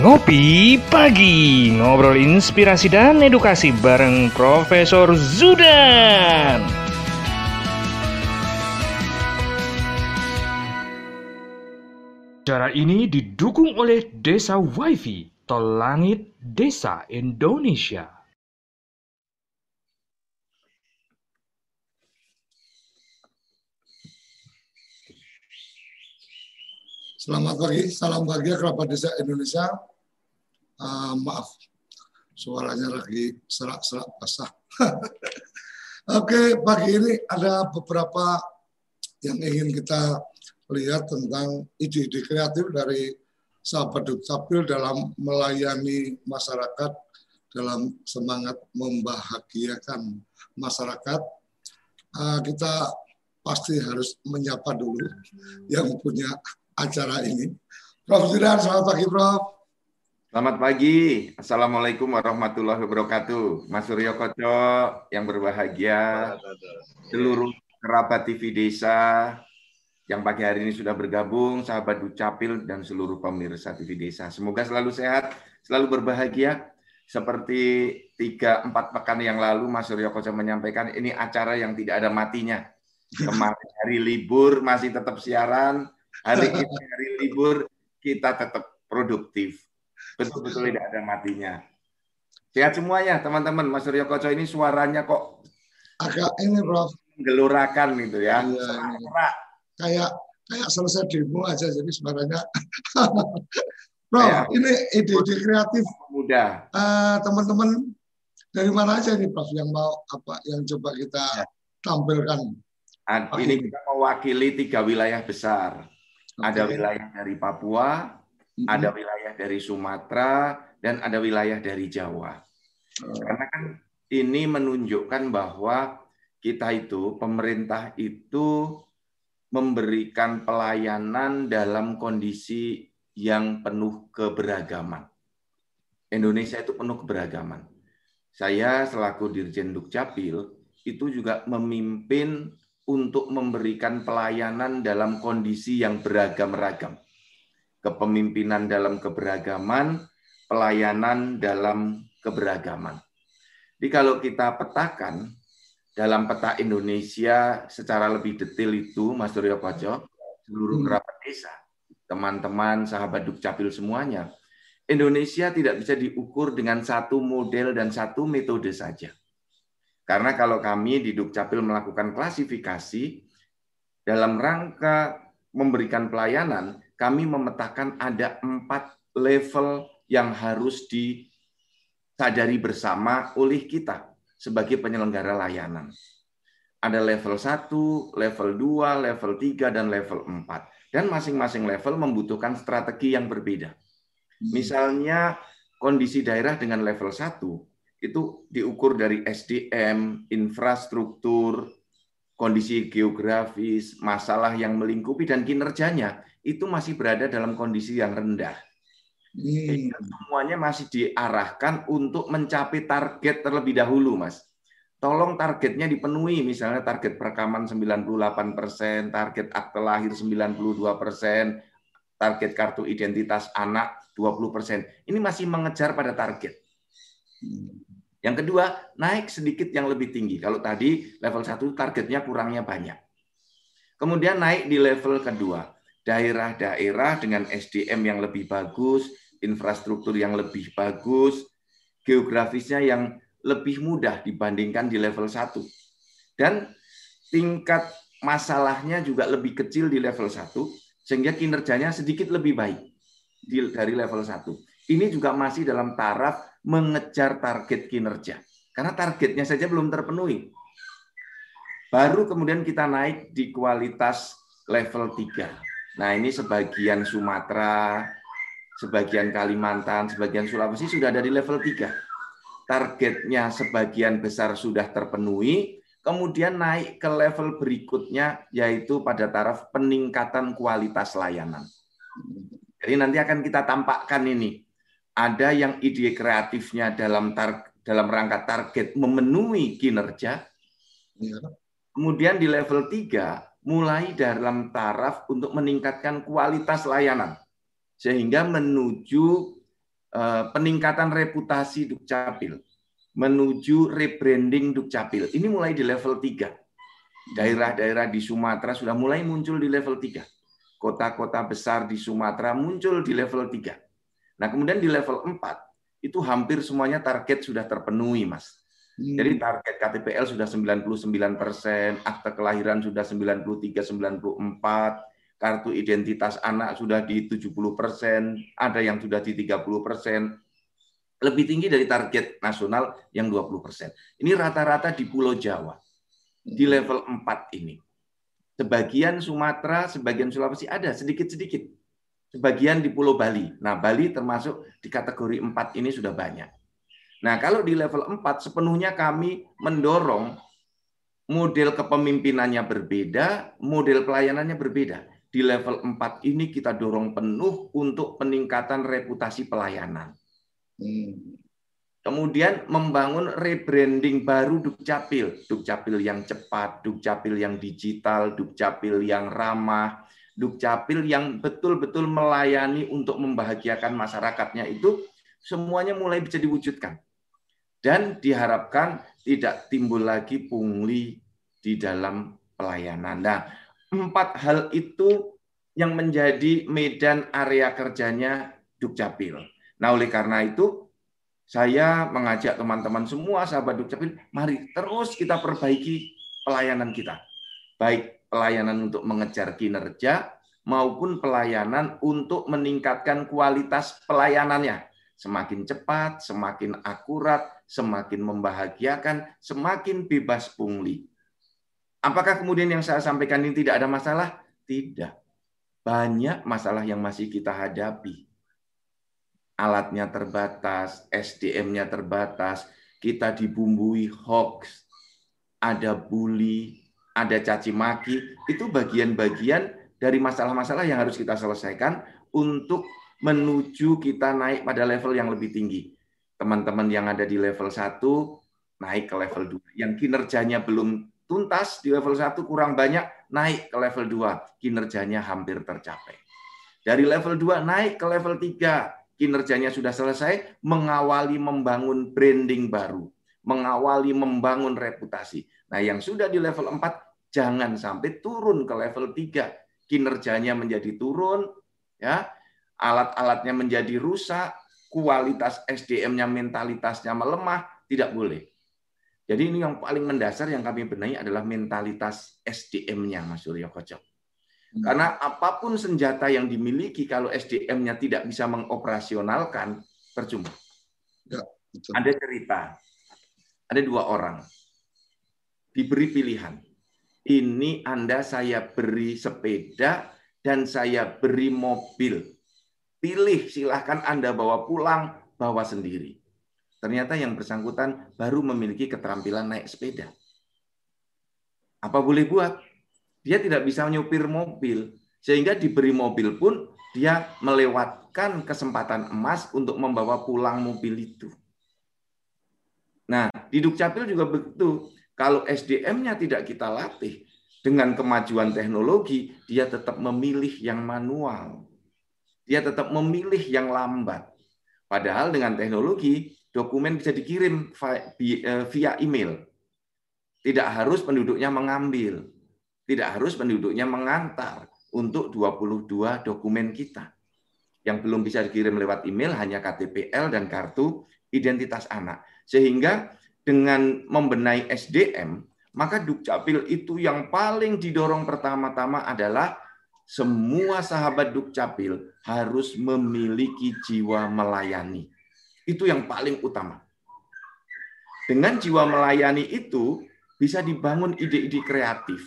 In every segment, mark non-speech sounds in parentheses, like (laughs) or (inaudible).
Ngopi Pagi Ngobrol inspirasi dan edukasi bareng Profesor Zudan Cara ini didukung oleh Desa Wifi Tol Langit Desa Indonesia Selamat pagi, salam bahagia kerabat desa Indonesia. Uh, maaf, suaranya lagi serak-serak basah. (laughs) Oke, pagi ini ada beberapa yang ingin kita lihat tentang ide-ide kreatif dari sahabat Dukcapil dalam melayani masyarakat dalam semangat membahagiakan masyarakat. Uh, kita pasti harus menyapa dulu yang punya acara ini. Prof. Zudan, selamat pagi Prof. Selamat pagi. Assalamualaikum warahmatullahi wabarakatuh. Mas Suryo Koco yang berbahagia, seluruh kerabat TV Desa yang pagi hari ini sudah bergabung, sahabat Ducapil dan seluruh pemirsa TV Desa. Semoga selalu sehat, selalu berbahagia. Seperti tiga empat pekan yang lalu Mas Suryo Koco menyampaikan ini acara yang tidak ada matinya. Kemarin hari libur masih tetap siaran, Hari ini hari libur kita tetap produktif. Betul-betul tidak ada matinya. Sehat semuanya teman-teman. Mas Suryo Koco ini suaranya kok agak ini Prof. Gelurakan gitu ya. Iya, iya. Kayak kayak selesai demo aja jadi suaranya. (laughs) Prof, ya, ini ide-ide kreatif muda. Uh, teman-teman dari mana aja nih Prof yang mau apa yang coba kita ya. tampilkan? Ini kita mewakili tiga wilayah besar. Ada wilayah dari Papua, mm-hmm. ada wilayah dari Sumatera, dan ada wilayah dari Jawa. Oh. Karena kan ini menunjukkan bahwa kita itu, pemerintah itu memberikan pelayanan dalam kondisi yang penuh keberagaman. Indonesia itu penuh keberagaman. Saya selaku Dirjen Dukcapil itu juga memimpin untuk memberikan pelayanan dalam kondisi yang beragam-ragam. Kepemimpinan dalam keberagaman, pelayanan dalam keberagaman. Jadi kalau kita petakan dalam peta Indonesia secara lebih detail itu, Mas Suryo Koco, seluruh hmm. kerabat desa, teman-teman, sahabat Dukcapil semuanya, Indonesia tidak bisa diukur dengan satu model dan satu metode saja. Karena kalau kami di Dukcapil melakukan klasifikasi, dalam rangka memberikan pelayanan, kami memetakan ada empat level yang harus disadari bersama oleh kita sebagai penyelenggara layanan. Ada level 1, level 2, level 3, dan level 4. Dan masing-masing level membutuhkan strategi yang berbeda. Hmm. Misalnya kondisi daerah dengan level 1 itu diukur dari SDM, infrastruktur, kondisi geografis, masalah yang melingkupi dan kinerjanya itu masih berada dalam kondisi yang rendah. Hmm. Semuanya masih diarahkan untuk mencapai target terlebih dahulu, Mas. Tolong targetnya dipenuhi, misalnya target perekaman 98 persen, target akte lahir 92 persen, target kartu identitas anak 20 persen. Ini masih mengejar pada target. Hmm. Yang kedua, naik sedikit yang lebih tinggi. Kalau tadi level 1 targetnya kurangnya banyak. Kemudian naik di level kedua. Daerah-daerah dengan SDM yang lebih bagus, infrastruktur yang lebih bagus, geografisnya yang lebih mudah dibandingkan di level 1. Dan tingkat masalahnya juga lebih kecil di level 1, sehingga kinerjanya sedikit lebih baik dari level 1. Ini juga masih dalam taraf mengejar target kinerja. Karena targetnya saja belum terpenuhi. Baru kemudian kita naik di kualitas level 3. Nah ini sebagian Sumatera, sebagian Kalimantan, sebagian Sulawesi sudah ada di level 3. Targetnya sebagian besar sudah terpenuhi, kemudian naik ke level berikutnya yaitu pada taraf peningkatan kualitas layanan. Jadi nanti akan kita tampakkan ini ada yang ide kreatifnya dalam tar dalam rangka target memenuhi kinerja. Ya. Kemudian di level 3 mulai dalam taraf untuk meningkatkan kualitas layanan sehingga menuju eh, peningkatan reputasi Dukcapil menuju rebranding Dukcapil. Ini mulai di level 3. Daerah-daerah di Sumatera sudah mulai muncul di level 3. Kota-kota besar di Sumatera muncul di level 3. Nah, kemudian di level 4 itu hampir semuanya target sudah terpenuhi, Mas. Hmm. Jadi target KTPL sudah 99 persen, akte kelahiran sudah 93-94, kartu identitas anak sudah di 70 persen, ada yang sudah di 30 persen, lebih tinggi dari target nasional yang 20 persen. Ini rata-rata di Pulau Jawa, di level 4 ini. Sebagian Sumatera, sebagian Sulawesi ada sedikit-sedikit. Sebagian di Pulau Bali. Nah, Bali termasuk di kategori 4 ini sudah banyak. Nah, kalau di level 4 sepenuhnya kami mendorong model kepemimpinannya berbeda, model pelayanannya berbeda di level 4 ini kita dorong penuh untuk peningkatan reputasi pelayanan. Kemudian membangun rebranding baru Dukcapil, Dukcapil yang cepat, Dukcapil yang digital, Dukcapil yang ramah, Dukcapil yang betul-betul melayani untuk membahagiakan masyarakatnya itu semuanya mulai bisa diwujudkan. Dan diharapkan tidak timbul lagi pungli di dalam pelayanan. Nah, empat hal itu yang menjadi medan area kerjanya Dukcapil. Nah, oleh karena itu saya mengajak teman-teman semua sahabat Dukcapil, mari terus kita perbaiki pelayanan kita. Baik pelayanan untuk mengejar kinerja maupun pelayanan untuk meningkatkan kualitas pelayanannya. Semakin cepat, semakin akurat, semakin membahagiakan, semakin bebas pungli. Apakah kemudian yang saya sampaikan ini tidak ada masalah? Tidak. Banyak masalah yang masih kita hadapi. Alatnya terbatas, SDM-nya terbatas, kita dibumbui hoax, ada bully, ada caci maki, itu bagian-bagian dari masalah-masalah yang harus kita selesaikan untuk menuju kita naik pada level yang lebih tinggi. Teman-teman yang ada di level 1 naik ke level 2. Yang kinerjanya belum tuntas di level 1 kurang banyak, naik ke level 2, kinerjanya hampir tercapai. Dari level 2 naik ke level 3, kinerjanya sudah selesai, mengawali membangun branding baru, mengawali membangun reputasi. Nah, yang sudah di level 4 jangan sampai turun ke level 3, kinerjanya menjadi turun, ya, alat-alatnya menjadi rusak, kualitas SDM-nya mentalitasnya melemah, tidak boleh. Jadi ini yang paling mendasar yang kami benahi adalah mentalitas SDM-nya, Mas Suryo Kocok. Hmm. Karena apa pun senjata yang dimiliki, kalau SDM-nya tidak bisa mengoperasionalkan, percuma. Ya, betul. Ada cerita, ada dua orang diberi pilihan. Ini Anda saya beri sepeda dan saya beri mobil. Pilih, silahkan Anda bawa pulang, bawa sendiri. Ternyata yang bersangkutan baru memiliki keterampilan naik sepeda. Apa boleh buat? Dia tidak bisa nyupir mobil, sehingga diberi mobil pun dia melewatkan kesempatan emas untuk membawa pulang mobil itu. Nah, di Dukcapil juga begitu. Kalau SDM-nya tidak kita latih, dengan kemajuan teknologi, dia tetap memilih yang manual. Dia tetap memilih yang lambat. Padahal dengan teknologi, dokumen bisa dikirim eh, via email. Tidak harus penduduknya mengambil. Tidak harus penduduknya mengantar untuk 22 dokumen kita. Yang belum bisa dikirim lewat email hanya KTPL dan kartu identitas anak. Sehingga dengan membenahi SDM, maka Dukcapil itu yang paling didorong pertama-tama adalah semua sahabat Dukcapil harus memiliki jiwa melayani itu yang paling utama. Dengan jiwa melayani itu bisa dibangun ide-ide kreatif.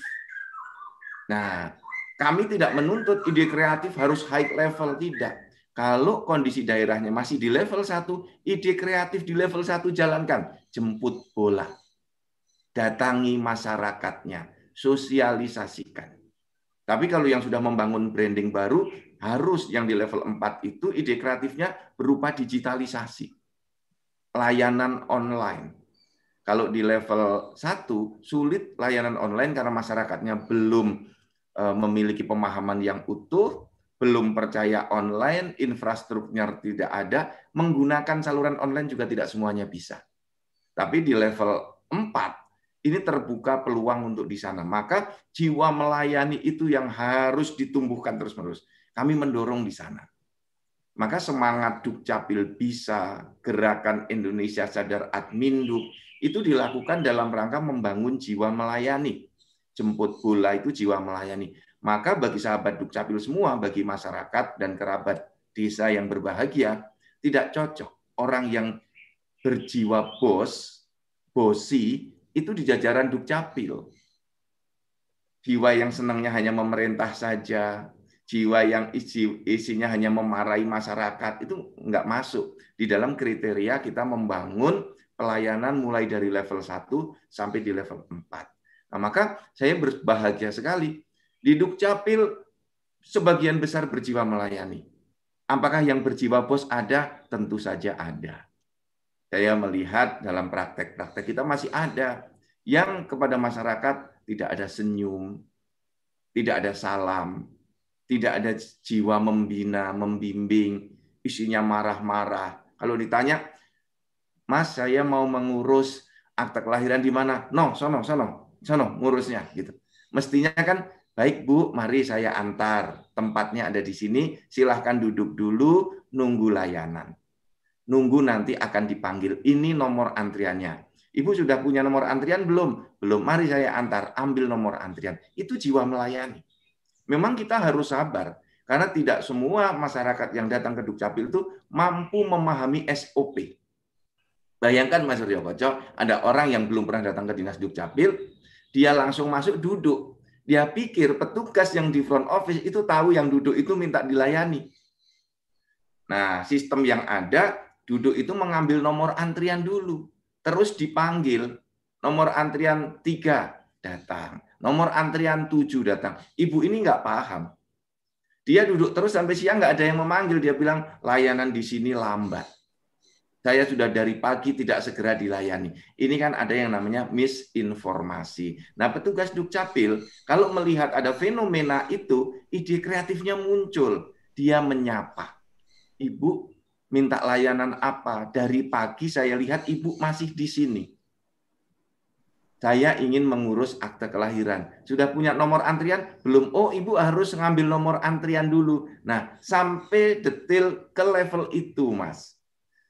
Nah, kami tidak menuntut ide kreatif harus high level tidak. Kalau kondisi daerahnya masih di level 1, ide kreatif di level 1 jalankan. Jemput bola. Datangi masyarakatnya. Sosialisasikan. Tapi kalau yang sudah membangun branding baru, harus yang di level 4 itu ide kreatifnya berupa digitalisasi. Layanan online. Kalau di level 1 sulit layanan online karena masyarakatnya belum e, memiliki pemahaman yang utuh, belum percaya online, infrastrukturnya tidak ada, menggunakan saluran online juga tidak semuanya bisa. Tapi di level 4, ini terbuka peluang untuk di sana. Maka jiwa melayani itu yang harus ditumbuhkan terus-menerus. Kami mendorong di sana. Maka semangat Dukcapil bisa, gerakan Indonesia Sadar Admindu, itu dilakukan dalam rangka membangun jiwa melayani. Jemput bola itu jiwa melayani. Maka bagi sahabat Dukcapil semua, bagi masyarakat dan kerabat desa yang berbahagia, tidak cocok. Orang yang berjiwa bos, bosi, itu di jajaran Dukcapil. Jiwa yang senangnya hanya memerintah saja, jiwa yang isi, isinya hanya memarahi masyarakat itu nggak masuk di dalam kriteria kita membangun pelayanan mulai dari level 1 sampai di level 4. Nah, maka saya berbahagia sekali di Dukcapil sebagian besar berjiwa melayani. Apakah yang berjiwa bos ada? Tentu saja ada. Saya melihat dalam praktek-praktek kita masih ada yang kepada masyarakat tidak ada senyum, tidak ada salam, tidak ada jiwa membina, membimbing, isinya marah-marah. Kalau ditanya, Mas, saya mau mengurus akta kelahiran di mana? No, sono, sono, sono, ngurusnya gitu. Mestinya kan, baik Bu, mari saya antar. Tempatnya ada di sini, silahkan duduk dulu, nunggu layanan. Nunggu nanti akan dipanggil. Ini nomor antriannya. Ibu sudah punya nomor antrian belum? Belum. Mari saya antar, ambil nomor antrian. Itu jiwa melayani. Memang kita harus sabar karena tidak semua masyarakat yang datang ke Dukcapil itu mampu memahami SOP. Bayangkan Mas Suryo Koco, ada orang yang belum pernah datang ke Dinas Dukcapil, dia langsung masuk duduk. Dia pikir petugas yang di front office itu tahu yang duduk itu minta dilayani. Nah, sistem yang ada, duduk itu mengambil nomor antrian dulu. Terus dipanggil, nomor antrian tiga datang Nomor antrian 7 datang. Ibu ini nggak paham. Dia duduk terus sampai siang nggak ada yang memanggil. Dia bilang layanan di sini lambat. Saya sudah dari pagi tidak segera dilayani. Ini kan ada yang namanya misinformasi. Nah, petugas Dukcapil kalau melihat ada fenomena itu, ide kreatifnya muncul. Dia menyapa. Ibu minta layanan apa? Dari pagi saya lihat ibu masih di sini saya ingin mengurus akte kelahiran. Sudah punya nomor antrian? Belum. Oh, Ibu harus ngambil nomor antrian dulu. Nah, sampai detail ke level itu, Mas.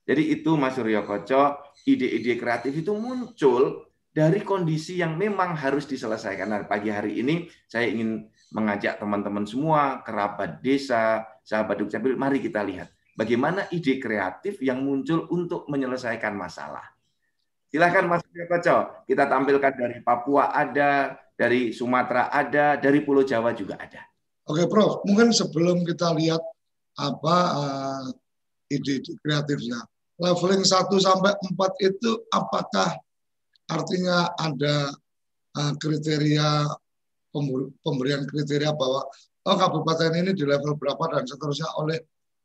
Jadi itu Mas Suryo Koco, ide-ide kreatif itu muncul dari kondisi yang memang harus diselesaikan. Nah, pagi hari ini saya ingin mengajak teman-teman semua, kerabat desa, sahabat Dukcapil, mari kita lihat bagaimana ide kreatif yang muncul untuk menyelesaikan masalah. Silahkan Mas Koco, kita tampilkan dari Papua ada, dari Sumatera ada, dari Pulau Jawa juga ada. Oke Prof, mungkin sebelum kita lihat apa uh, ide-ide kreatifnya, leveling 1 sampai 4 itu apakah artinya ada uh, kriteria pemberian kriteria bahwa oh kabupaten ini di level berapa dan seterusnya oleh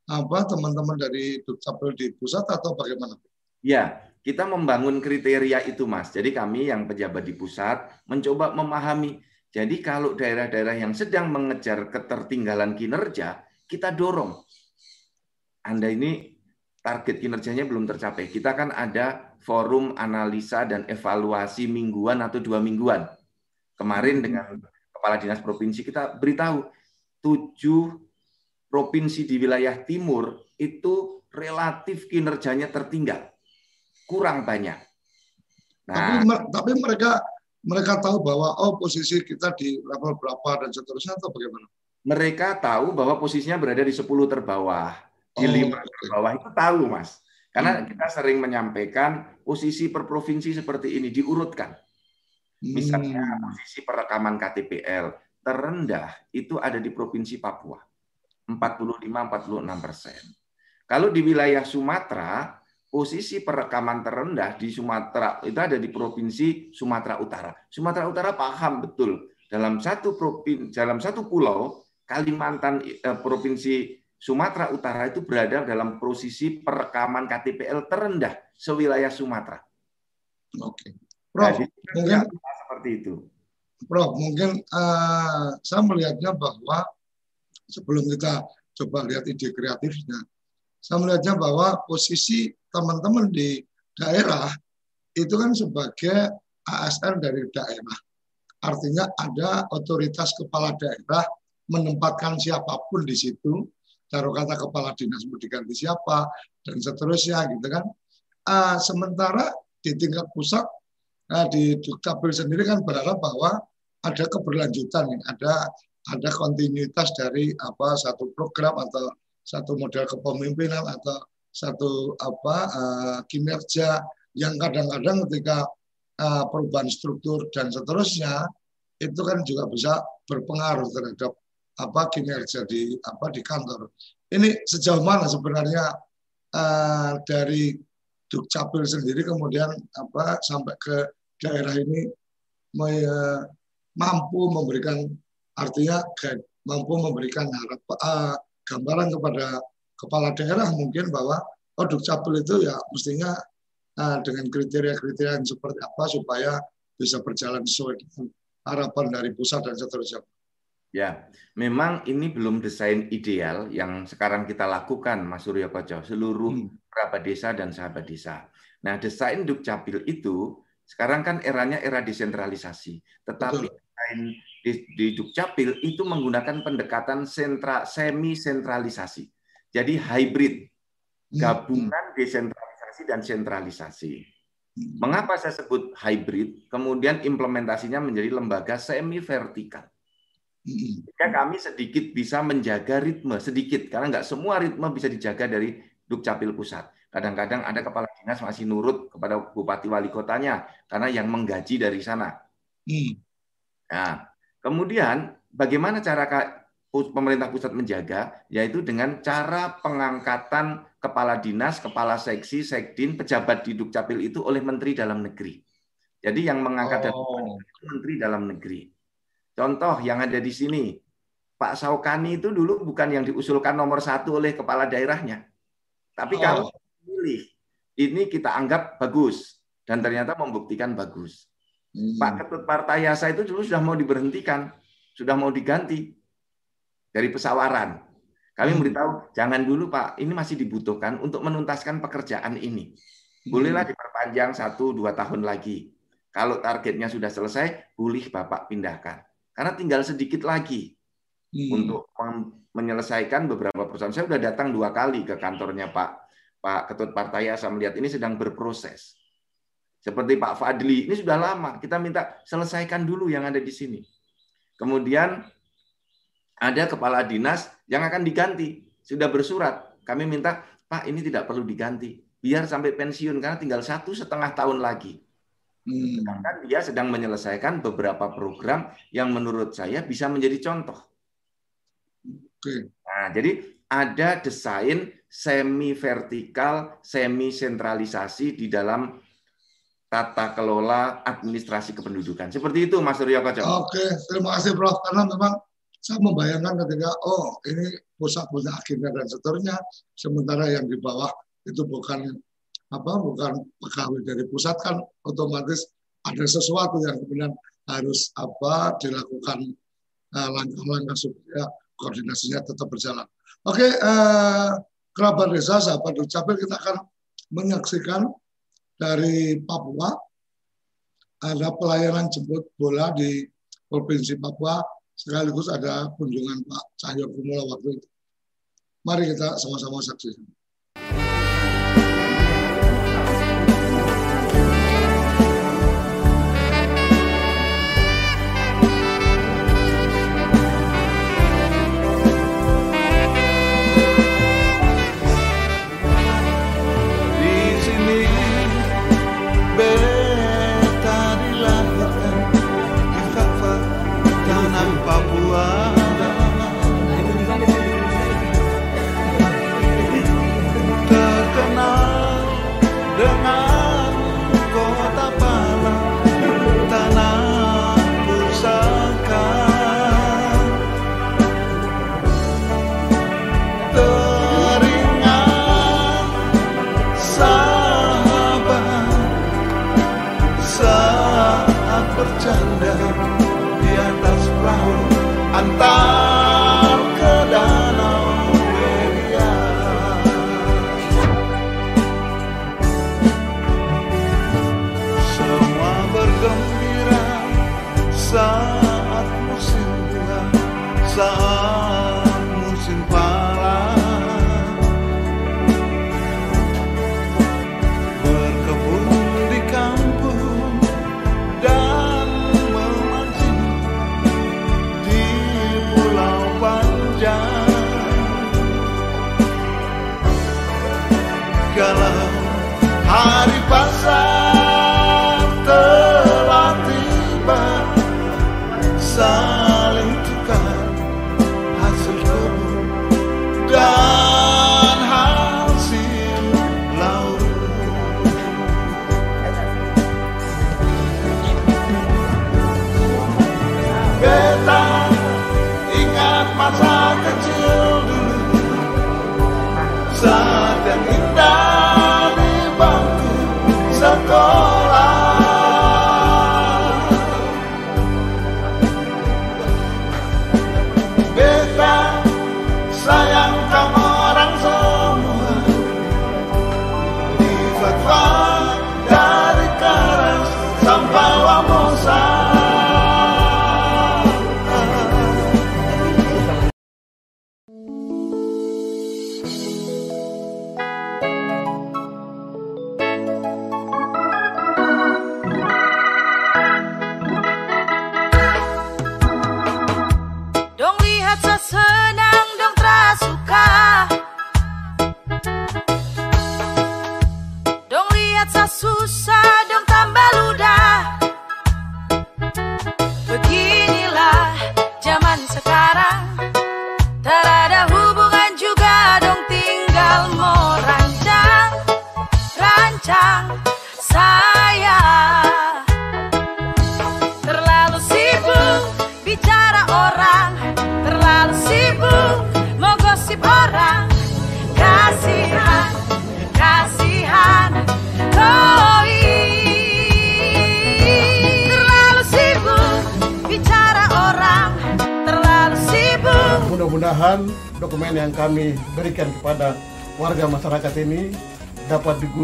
apa teman-teman dari Dukcapil di pusat atau bagaimana? Ya, kita membangun kriteria itu, Mas. Jadi kami yang pejabat di pusat mencoba memahami. Jadi kalau daerah-daerah yang sedang mengejar ketertinggalan kinerja, kita dorong. Anda ini target kinerjanya belum tercapai. Kita kan ada forum analisa dan evaluasi mingguan atau dua mingguan. Kemarin dengan Kepala Dinas Provinsi kita beritahu tujuh provinsi di wilayah timur itu relatif kinerjanya tertinggal kurang banyak. Nah, tapi, tapi mereka mereka tahu bahwa oh posisi kita di level berapa dan seterusnya atau bagaimana? Mereka tahu bahwa posisinya berada di 10 terbawah, di oh, 5 okay. terbawah itu tahu, Mas. Karena hmm. kita sering menyampaikan posisi per provinsi seperti ini diurutkan. Misalnya hmm. posisi perekaman KTPL terendah itu ada di provinsi Papua, 45-46 persen. Kalau di wilayah Sumatera posisi perekaman terendah di Sumatera itu ada di provinsi Sumatera Utara. Sumatera Utara paham betul dalam satu provinsi dalam satu pulau Kalimantan eh, provinsi Sumatera Utara itu berada dalam posisi perekaman KTPL terendah sewilayah Sumatera. Oke. Prof, Jadi, mungkin seperti itu. Prof, mungkin uh, saya melihatnya bahwa sebelum kita coba lihat ide kreatifnya, saya melihatnya bahwa posisi teman-teman di daerah itu kan sebagai ASN dari daerah. Artinya ada otoritas kepala daerah menempatkan siapa pun di situ, taruh kata kepala dinas mau diganti siapa, dan seterusnya gitu kan. Uh, sementara di tingkat pusat, uh, di Dukcapil sendiri kan berharap bahwa ada keberlanjutan, ada ada kontinuitas dari apa satu program atau satu model kepemimpinan atau satu apa uh, kinerja yang kadang-kadang ketika uh, perubahan struktur dan seterusnya itu kan juga bisa berpengaruh terhadap apa kinerja di apa di kantor. Ini sejauh mana sebenarnya uh, dari Dukcapil sendiri kemudian apa sampai ke daerah ini me, mampu memberikan artinya mampu memberikan harap, uh, gambaran kepada kepala daerah mungkin bahwa oh Dukcapil itu ya mestinya uh, dengan kriteria-kriteria seperti apa supaya bisa berjalan sesuai harapan dari pusat dan seterusnya. Ya, memang ini belum desain ideal yang sekarang kita lakukan, Mas Suryo Koco, seluruh hmm. kerabat desa dan sahabat desa. Nah, desain Dukcapil itu sekarang kan eranya era desentralisasi, tetapi Betul. desain di, di Dukcapil itu menggunakan pendekatan sentra, semi sentralisasi. Jadi hybrid, hmm. gabungan desentralisasi dan sentralisasi. Mengapa saya sebut hybrid? Kemudian implementasinya menjadi lembaga semi vertikal. Jika kami sedikit bisa menjaga ritme sedikit karena nggak semua ritme bisa dijaga dari Dukcapil pusat. Kadang-kadang ada kepala dinas masih nurut kepada bupati wali kotanya karena yang menggaji dari sana. Nah, kemudian bagaimana cara pemerintah pusat menjaga? Yaitu dengan cara pengangkatan kepala dinas, kepala seksi, sekdin, pejabat di Dukcapil itu oleh Menteri Dalam Negeri. Jadi yang mengangkat oh. Menteri Dalam Negeri. Contoh yang ada di sini, Pak Saukani itu dulu bukan yang diusulkan nomor satu oleh kepala daerahnya. Tapi oh. kalau pilih, ini kita anggap bagus. Dan ternyata membuktikan bagus. Hmm. Pak Ketut Partayasa itu dulu sudah mau diberhentikan, sudah mau diganti dari pesawaran. Kami hmm. memberitahu, jangan dulu Pak, ini masih dibutuhkan untuk menuntaskan pekerjaan ini. Bolehlah hmm. diperpanjang satu dua tahun lagi. Kalau targetnya sudah selesai, boleh Bapak pindahkan. Karena tinggal sedikit lagi hmm. untuk menyelesaikan beberapa perusahaan. Saya sudah datang dua kali ke kantornya Pak Pak Ketut Partaya. Saya melihat ini sedang berproses. Seperti Pak Fadli, ini sudah lama. Kita minta selesaikan dulu yang ada di sini. Kemudian ada kepala dinas yang akan diganti. Sudah bersurat, kami minta, Pak ini tidak perlu diganti. Biar sampai pensiun, karena tinggal satu setengah tahun lagi. Hmm. Sedangkan dia sedang menyelesaikan beberapa program yang menurut saya bisa menjadi contoh. Oke. Nah, jadi ada desain semi vertikal, semi sentralisasi di dalam tata kelola administrasi kependudukan. Seperti itu Mas Suryo Koco. Oke, terima kasih Prof. Karena memang saya membayangkan ketika oh ini pusat punya agenda dan seterusnya sementara yang di bawah itu bukan apa bukan pegawai dari pusat kan otomatis ada sesuatu yang kemudian harus apa dilakukan uh, langkah-langkah supaya koordinasinya tetap berjalan. Oke, uh, kerabat desa sahabat Dukcapil kita akan menyaksikan dari Papua ada pelayanan jemput bola di Provinsi Papua sekaligus ada kunjungan Pak Cahyo Kumula waktu itu. Mari kita sama-sama saksikan.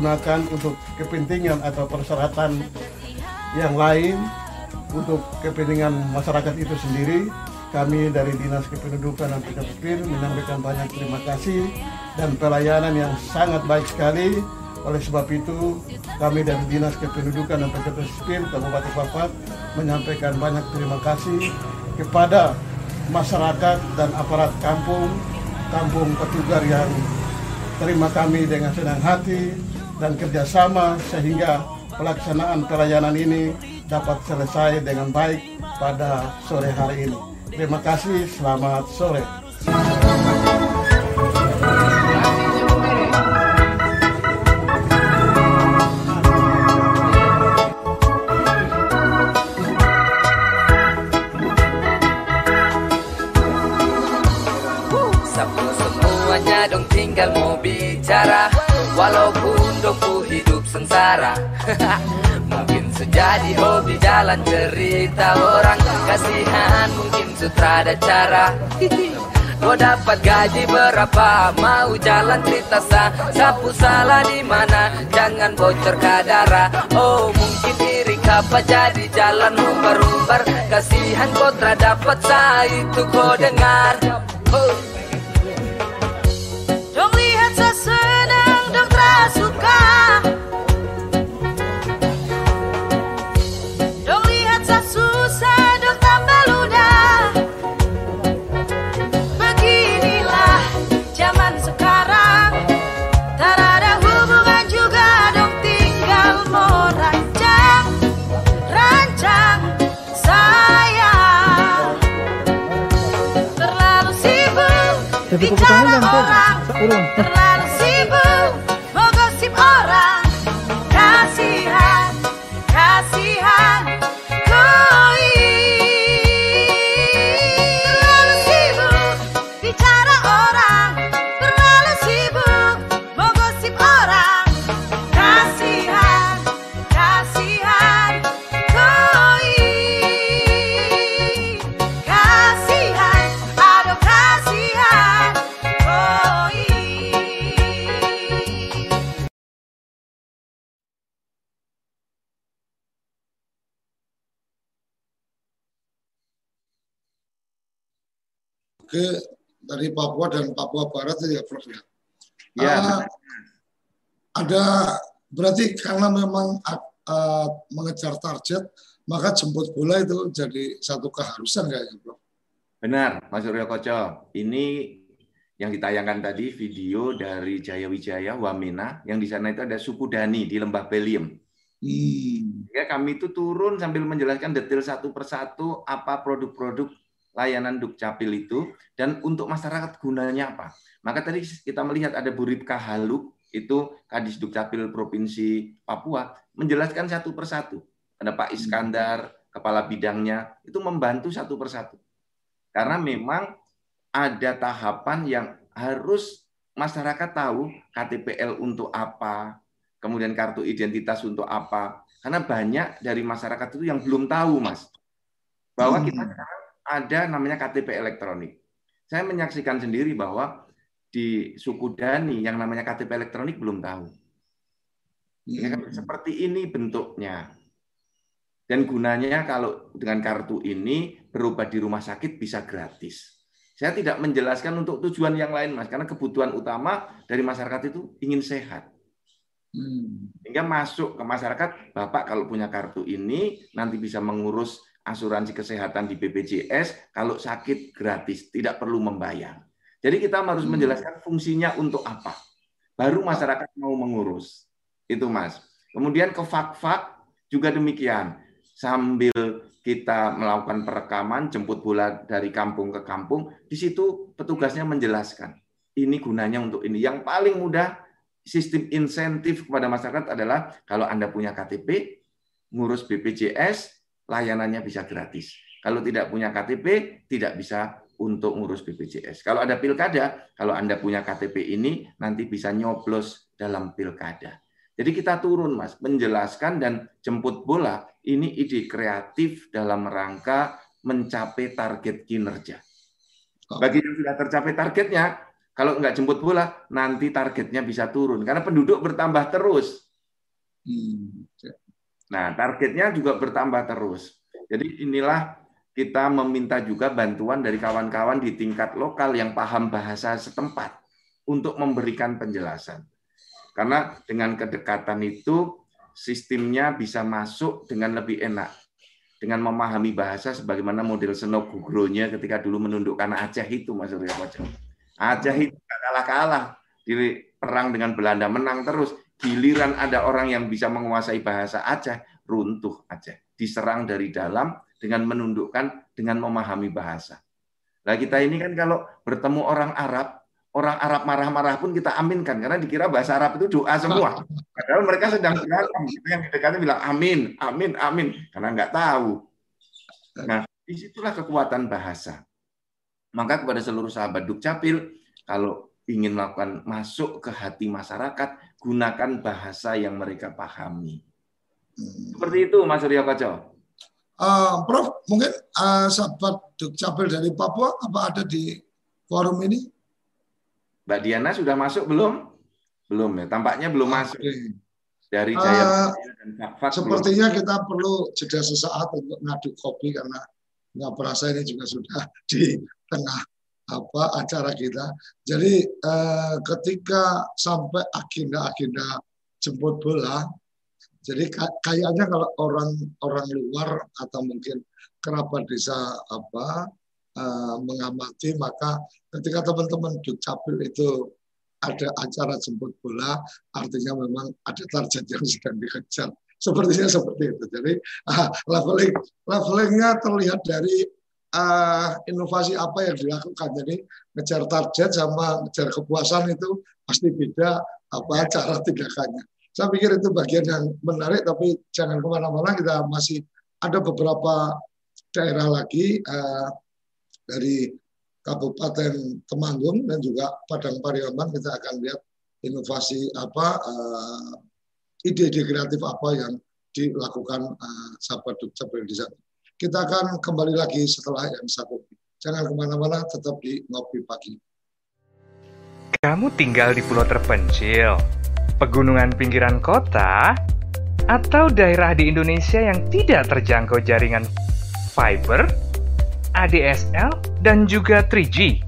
Digunakan untuk kepentingan atau persyaratan yang lain untuk kepentingan masyarakat itu sendiri. Kami dari Dinas Kependudukan dan Sipil menyampaikan banyak terima kasih dan pelayanan yang sangat baik sekali. Oleh sebab itu, kami dari Dinas Kependudukan dan Sipil Kabupaten Papat menyampaikan banyak terima kasih kepada masyarakat dan aparat kampung, kampung Petugar yang terima kami dengan senang hati dan kerjasama sehingga pelaksanaan pelayanan ini dapat selesai dengan baik pada sore hari ini. Terima kasih, selamat sore. Semuanya dong tinggal mau bicara Walaupun sengsara. (laughs) Mungkin sejadi hobi jalan cerita orang. Kasihan mungkin sutrada cara. (laughs) Gue dapat gaji berapa? Mau jalan cerita sah Sapu salah di mana? Jangan bocor kadara. Oh mungkin diri kapa jadi jalan umbar-umbar Kasihan kontra dapat sah itu kau dengar. Oh. Orang ke dari Papua dan Papua Barat ya Prof ya. Ya, Ah, ada berarti karena memang ah, mengejar target maka jemput bola itu jadi satu keharusan kayaknya Prof. Benar, Mas Suryo Koco. Ini yang ditayangkan tadi video dari Jaya Wijaya Wamena yang di sana itu ada suku Dani di Lembah Beliem. Hmm. Ya, kami itu turun sambil menjelaskan detail satu persatu apa produk-produk layanan Dukcapil itu dan untuk masyarakat gunanya apa. Maka tadi kita melihat ada Bu Ripka Haluk itu Kadis Dukcapil Provinsi Papua menjelaskan satu persatu. Ada Pak Iskandar, kepala bidangnya itu membantu satu persatu. Karena memang ada tahapan yang harus masyarakat tahu KTPL untuk apa, kemudian kartu identitas untuk apa. Karena banyak dari masyarakat itu yang belum tahu, Mas. Bahwa kita Hmm. sekarang ada namanya KTP elektronik. Saya menyaksikan sendiri bahwa di suku Dani yang namanya KTP elektronik belum tahu. Ya kan? Hmm. Seperti ini bentuknya. Dan gunanya kalau dengan kartu ini berobat di rumah sakit bisa gratis. Saya tidak menjelaskan untuk tujuan yang lain, Mas, karena kebutuhan utama dari masyarakat itu ingin sehat. Hmm. Sehingga masuk ke masyarakat, Bapak kalau punya kartu ini nanti bisa mengurus asuransi kesehatan di BPJS, kalau sakit gratis, tidak perlu membayar. Jadi kita harus Hmm. menjelaskan fungsinya untuk apa. Baru masyarakat mau mengurus. Itu Mas. Kemudian ke fak-fak juga demikian. Sambil kita melakukan perekaman, jemput bola dari kampung ke kampung, di situ petugasnya menjelaskan. Ini gunanya untuk ini. Yang paling mudah sistem insentif kepada masyarakat adalah kalau Anda punya KTP, ngurus BPJS, layanannya bisa gratis. Kalau tidak punya KTP, tidak bisa untuk ngurus BPJS. Kalau ada pilkada, kalau Anda punya KTP ini, nanti bisa nyoblos dalam pilkada. Jadi kita turun, Mas, menjelaskan dan jemput bola. Ini ide kreatif dalam rangka mencapai target kinerja. Bagi yang sudah tercapai targetnya, kalau nggak jemput bola, nanti targetnya bisa turun. Karena penduduk bertambah terus. Hmm. Nah, targetnya juga bertambah terus. Jadi inilah kita meminta juga bantuan dari kawan-kawan di tingkat lokal yang paham bahasa setempat untuk memberikan penjelasan. Karena dengan kedekatan itu sistemnya bisa masuk dengan lebih enak. Dengan memahami bahasa sebagaimana model Seno Gugronya ketika dulu menundukkan Aceh itu Mas. Aceh itu kalah-kalah di perang dengan Belanda menang terus. Giliran ada orang yang bisa menguasai bahasa Aceh, runtuh Aceh. Diserang dari dalam dengan menundukkan dengan memahami bahasa. Nah kita ini kan kalau bertemu orang Arab, orang Arab marah-marah pun kita aminkan karena dikira bahasa Arab itu doa semua. Padahal mereka sedang berantem. Yang dekatnya bilang amin, amin, amin karena nggak tahu. Nah, di situlah kekuatan bahasa. Maka kepada seluruh sahabat Dukcapil, kalau ingin melakukan masuk ke hati masyarakat, gunakan bahasa yang mereka pahami. Seperti itu, Mas Surya Koco. Uh, Prof, mungkin uh, sahabat Dukcapil dari Papua apa ada di forum ini? Mbak Diana sudah masuk belum? Belum ya, tampaknya belum masuk. Oke. Dari Jaya dan Fakfak belum. Sepertinya kita perlu jeda sesaat untuk ngadu kopi karena nggak berasa ini juga sudah (laughs) di tengah apa acara kita. Jadi eh, ketika sampai agenda-agenda jemput bola, jadi ka- kayaknya kalau orang orang luar atau mungkin kerabat desa apa eh, mengamati maka ketika teman-teman dukcapil itu ada acara jemput bola artinya memang ada target yang sedang dikejar sepertinya seperti itu jadi ah, leveling levelingnya terlihat dari ah, inovasi apa yang dilakukan? Jadi ngejar target sama ngejar kepuasan itu pasti beda apa cara tindakannya. Saya pikir itu bagian yang menarik tapi jangan ke mana-mana kita masih ada beberapa daerah lagi eh, dari Kabupaten Temanggung dan juga Padang Pariaman. Kita akan lihat inovasi apa eh, ide-ide kreatif apa yang dilakukan eh, sahabat Dukcapil di sana. Kita akan kembali lagi setelah yang satu. Jangan ke mana-mana, tetap di Ngopi Pagi. Kamu tinggal di pulau terpencil, pegunungan pinggiran kota, atau daerah di Indonesia yang tidak terjangkau jaringan fiber, ADSL, dan juga 3G.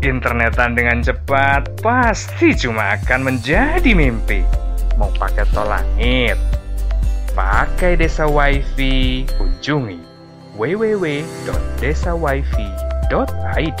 Internetan dengan cepat pasti cuma akan menjadi mimpi. Mau pakai tol langit, pakai desa wifi, kunjungi www.desawifi.id.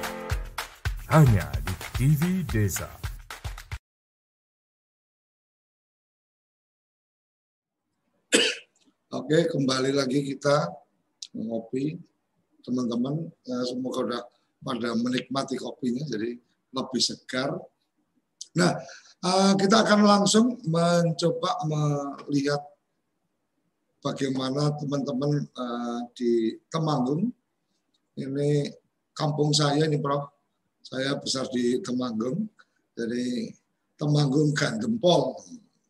Hanya di TV Desa. Oke, kembali lagi kita ngopi. Teman-teman, ya, semoga udah pada menikmati kopinya, jadi lebih segar. Nah, eh, kita akan langsung mencoba melihat bagaimana teman-teman eh, di Temanggung. Ini kampung saya ini, Prof. Saya besar di Temanggung. Jadi Temanggung Gandempol.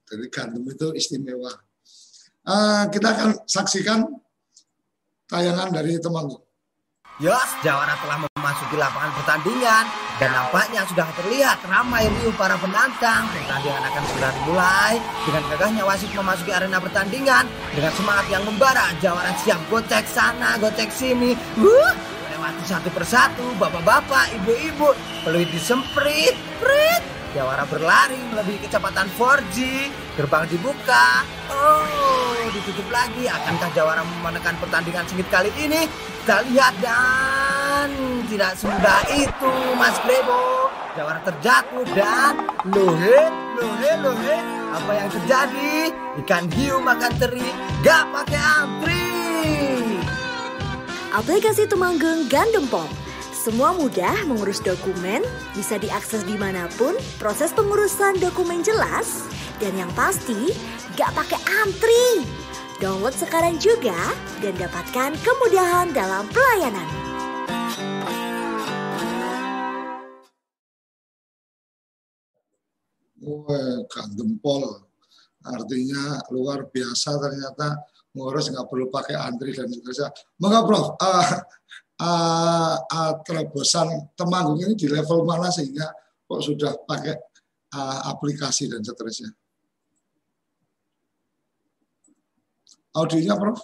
Jadi gandum itu istimewa. Uh, kita akan saksikan tayangan dari Temanggung. Yos, Jawara telah memasuki lapangan pertandingan dan nampaknya sudah terlihat ramai riuh para penantang. Pertandingan akan segera dimulai dengan gagahnya wasit memasuki arena pertandingan dengan semangat yang membara. Jawara siap gocek sana, gocek sini. Wuh, lewati satu persatu, bapak-bapak, ibu-ibu, peluit disemprit, prit. Jawara berlari melebihi kecepatan 4G, gerbang dibuka. Oh, ditutup lagi. Akankah Jawara memenangkan pertandingan sengit kali ini? Kita lihat dan tidak semudah itu, Mas Grebo. Jawara terjatuh dan lohe, lohe, lohe. Apa yang terjadi? Ikan hiu makan teri, gak pakai antri. Aplikasi Temanggung Gandum Pom semua mudah mengurus dokumen, bisa diakses di mana pun, proses pengurusan dokumen jelas, dan yang pasti gak pakai antri. Download sekarang juga dan dapatkan kemudahan dalam pelayanan. Wah, gandempol. Artinya luar biasa ternyata ngurus nggak perlu pakai antri dan seterusnya. Maka Prof, uh, uh, uh, terobosan Temanggung ini di level mana sehingga kok sudah pakai uh, aplikasi dan seterusnya. Audionya, Prof?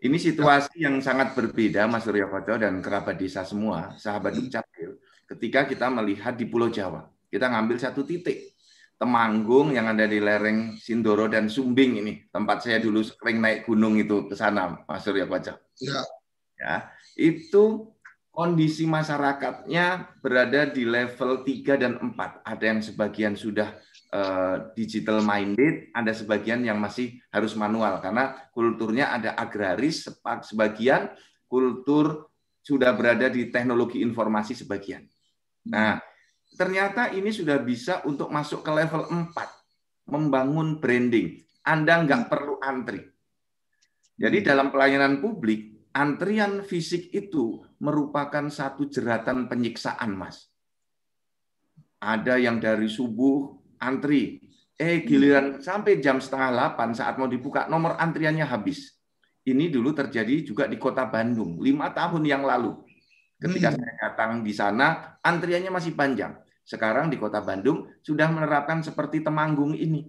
Ini situasi yang sangat berbeda, Mas Surya Koco dan kerabat desa semua, sahabat Dukcapil, ketika kita melihat di Pulau Jawa. Kita ngambil satu titik, Temanggung yang ada di lereng Sindoro dan Sumbing ini, tempat saya dulu sering naik gunung itu ke sana, Mas Surya Koco. Ya. Ya, itu kondisi masyarakatnya berada di level 3 dan 4. Ada yang sebagian sudah uh, digital minded, ada sebagian yang masih harus manual karena kulturnya ada agraris, sebagian kultur sudah berada di teknologi informasi sebagian. Nah, ternyata ini sudah bisa untuk masuk ke level 4, membangun branding. Anda nggak perlu antri. Jadi dalam pelayanan publik, antrian fisik itu merupakan satu jeratan penyiksaan, Mas. Ada yang dari subuh antri. Eh giliran sampai jam setengah 8 saat mau dibuka nomor antriannya habis. Ini dulu terjadi juga di kota Bandung lima tahun yang lalu. Ketika saya datang di sana antriannya masih panjang. Sekarang di kota Bandung sudah menerapkan seperti Temanggung ini.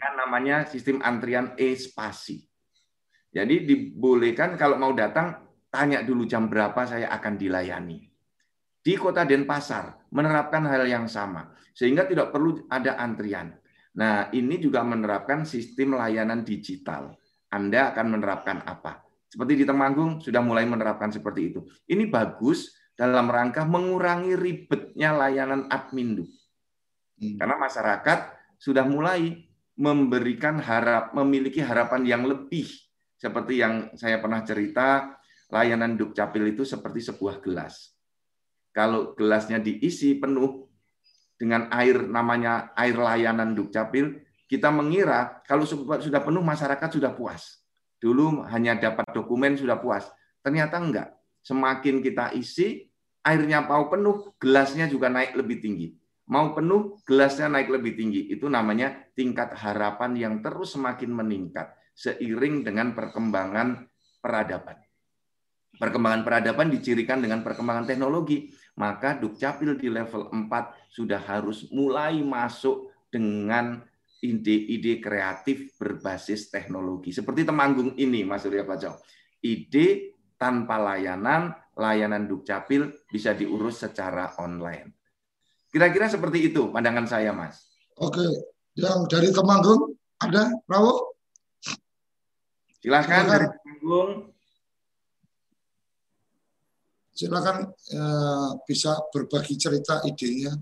Kan namanya sistem antrian e-spasi. Jadi dibolehkan kalau mau datang tanya dulu jam berapa saya akan dilayani. Di kota Denpasar menerapkan hal yang sama sehingga tidak perlu ada antrian. Nah, ini juga menerapkan sistem layanan digital. Anda akan menerapkan apa? Seperti di Temanggung sudah mulai menerapkan seperti itu. Ini bagus dalam rangka mengurangi ribetnya layanan admin. Karena masyarakat sudah mulai memberikan harap memiliki harapan yang lebih seperti yang saya pernah cerita layanan Dukcapil itu seperti sebuah gelas. Kalau gelasnya diisi penuh, dengan air namanya air layanan Dukcapil, kita mengira kalau sudah penuh masyarakat sudah puas. Dulu hanya dapat dokumen sudah puas. Ternyata enggak. Semakin kita isi, airnya mau penuh, gelasnya juga naik lebih tinggi. Mau penuh, gelasnya naik lebih tinggi. Itu namanya tingkat harapan yang terus semakin meningkat seiring dengan perkembangan peradaban. perkembangan peradaban dicirikan dengan perkembangan teknologi, maka Dukcapil di level 4 sudah harus mulai masuk dengan ide-ide kreatif berbasis teknologi. Seperti Temanggung ini, Mas Surya Bacau. Ide tanpa layanan, layanan Dukcapil bisa diurus secara online. Kira-kira seperti itu pandangan saya, Mas. Oke, yang dari Temanggung ada, Rawo? Silakan, dari Temanggung. Silakan eh, bisa berbagi cerita idenya.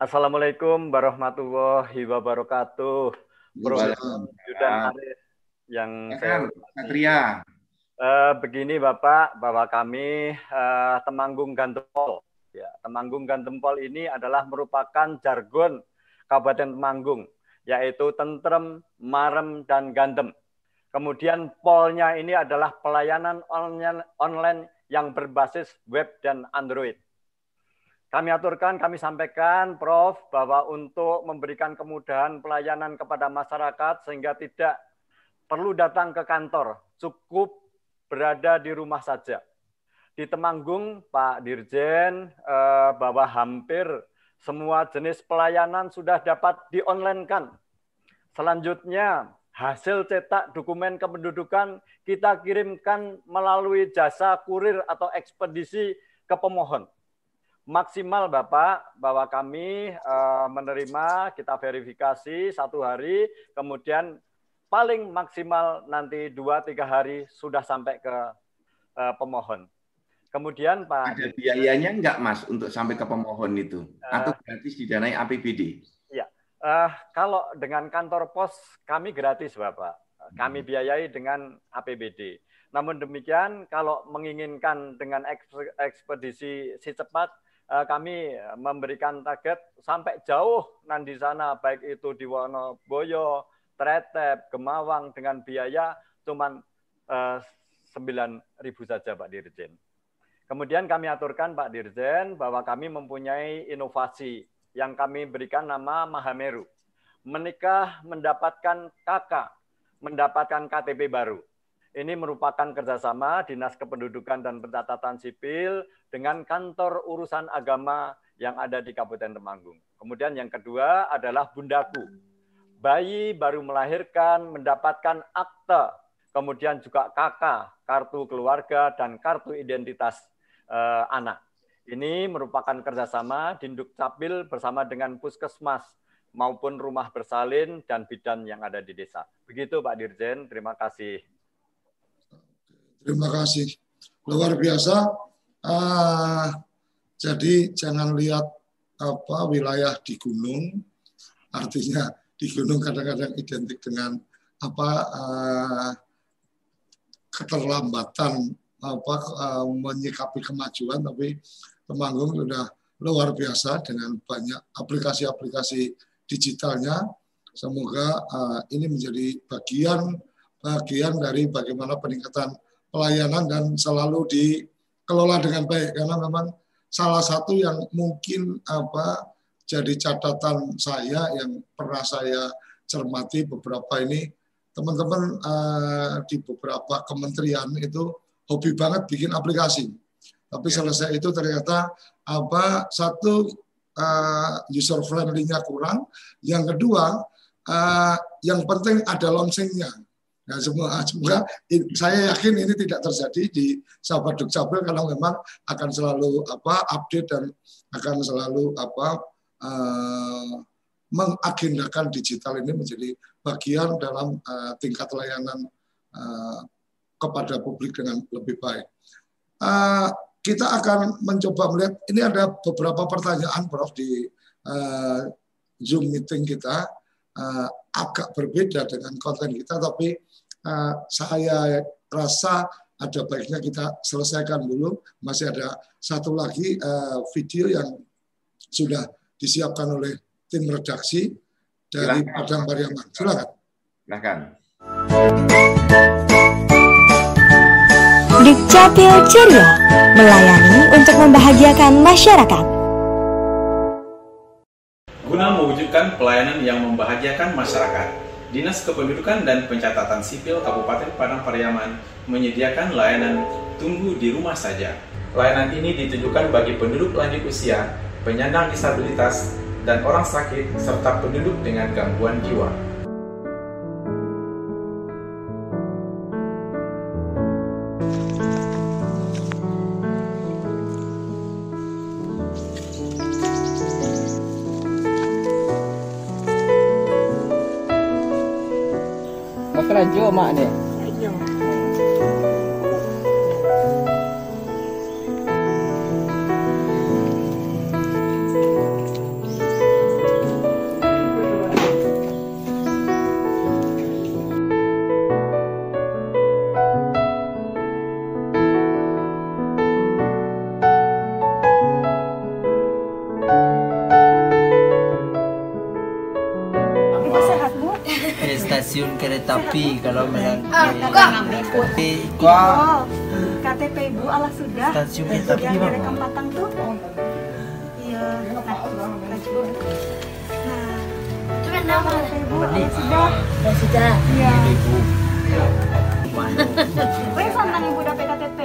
Assalamualaikum warahmatullahi wabarakatuh. Bro Yudan Arif yang saya Satria. Uh, begini Bapak, bahwa kami uh, Temanggung Gantempol. Ya, Temanggung Gantempol ini adalah merupakan jargon Kabupaten Temanggung, yaitu tentrem, marem, dan gandem. Kemudian polnya ini adalah pelayanan online, online yang berbasis web dan Android. Kami aturkan, kami sampaikan, Prof, bahwa untuk memberikan kemudahan pelayanan kepada masyarakat sehingga tidak perlu datang ke kantor, cukup berada di rumah saja. Di Temanggung, Pak Dirjen, eh, bahwa hampir semua jenis pelayanan sudah dapat di-online-kan. Selanjutnya, hasil cetak dokumen kependudukan kita kirimkan melalui jasa kurir atau ekspedisi ke pemohon maksimal Bapak bahwa kami uh, menerima kita verifikasi satu hari, kemudian paling maksimal nanti dua tiga hari sudah sampai ke uh, pemohon. Kemudian Pak ada biayanya enggak Mas untuk sampai ke pemohon itu uh, atau gratis didanai APBD? Iya, uh, kalau dengan kantor pos kami gratis Bapak, kami hmm. biayai dengan APBD. Namun demikian kalau menginginkan dengan ekspedisi si cepat Eh, kami memberikan target sampai jauh nanti sana baik itu di Wonoboyo, Tretep, Gemawang dengan biaya cuma eh, sembilan ribu saja Pak Dirjen. Kemudian kami aturkan Pak Dirjen bahwa kami mempunyai inovasi yang kami berikan nama Mahameru. Menikah mendapatkan kakak, mendapatkan KTP baru. Ini merupakan kerjasama Dinas Kependudukan dan Pencatatan Sipil dengan kantor urusan agama yang ada di Kabupaten Temanggung. Kemudian yang kedua adalah Bundaku. Bayi baru melahirkan mendapatkan akte, kemudian juga kakak, kartu keluarga, dan kartu identitas eh, anak. Ini merupakan kerjasama Dinduk Capil bersama dengan Puskesmas maupun rumah bersalin dan bidan yang ada di desa. Begitu Pak Dirjen, terima kasih. Terima kasih. Luar biasa. Uh, jadi jangan lihat apa wilayah di gunung, artinya di gunung kadang-kadang identik dengan apa uh, keterlambatan apa uh, menyikapi kemajuan, tapi Temanggung sudah luar biasa dengan banyak aplikasi-aplikasi digitalnya. Semoga uh, ini menjadi bagian bagian dari bagaimana peningkatan pelayanan dan selalu dikelola dengan baik. Karena memang salah satu yang mungkin apa jadi catatan saya yang pernah saya cermati beberapa ini teman-teman uh, di beberapa kementerian itu hobi banget bikin aplikasi. Tapi ya. selesai itu ternyata apa satu uh, user friendly-nya kurang yang kedua uh, yang penting ada launchingnya Nah, semua semoga saya yakin ini tidak terjadi di sahabat Dukcapil karena memang akan selalu apa update dan akan selalu apa uh, mengagendakan digital ini menjadi bagian dalam uh, tingkat layanan uh, kepada publik dengan lebih baik. Uh, kita akan mencoba melihat ini ada beberapa pertanyaan Prof di uh, Zoom meeting kita uh, agak berbeda dengan konten kita tapi uh, saya rasa ada baiknya kita selesaikan dulu. Masih ada satu lagi uh, video yang sudah disiapkan oleh tim redaksi dari. Padang Pariaman. Silakan. Silakan. Dukcapil Ceria melayani untuk membahagiakan masyarakat. Guna mewujudkan pelayanan yang membahagiakan masyarakat, Dinas Kependudukan dan Pencatatan Sipil Kabupaten Padang Pariaman menyediakan layanan tunggu di rumah saja. Layanan ini ditujukan bagi penduduk lanjut usia, penyandang disabilitas, dan orang sakit, serta penduduk dengan gangguan jiwa. Mau kerja mak ni? Kereta api kalau memang Ah, bukan. tapi Oh, KTP ibu Allah sudah. Stasiun kereta api, Yang Mama. direkam Patang tuh. Iya. Nah, Itu kan nama. KTP ibu Allah sudah. Ya sudah. Iya. Oh, yang santang ibu dapat KTP.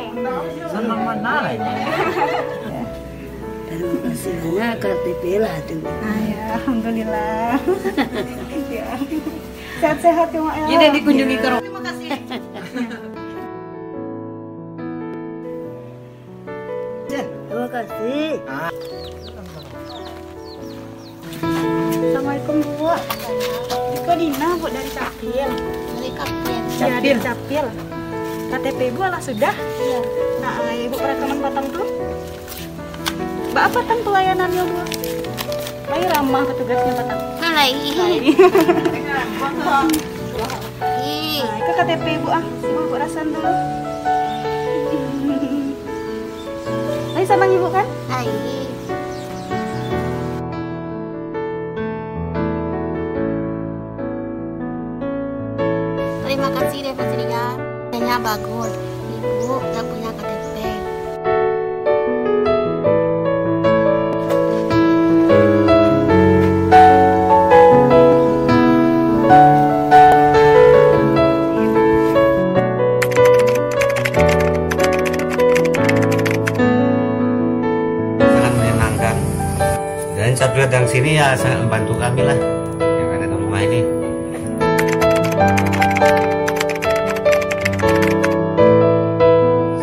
Senang mana lagi? Terima kasih banyak KTP lah tuh. Ah, ya, alhamdulillah. (laughs) Sehat-sehat ya, Mak ya. Ini dikunjungi ke rumah. Terima kasih. Terima kasih. Assalamualaikum Bu. Ibu Dina Bu dari Capil. Dari Capil. Ya, dari Capil. KTP Ibu Allah sudah? Iya. Nah, ah, Ibu perekaman Patang tuh. Mbak apa tang pelayanannya Bu? Lagi ramah petugasnya Patang. Hai. (laughs) Nah, itu KTP Ibu ah, Ibu Ibu rasain dulu. Lagi senang Ibu kan? Hai. Terima kasih Pak Surya. Kayaknya bagus. Ibu udah punya KTP. Sini ya sangat membantu kami lah. Yang ada di rumah ini.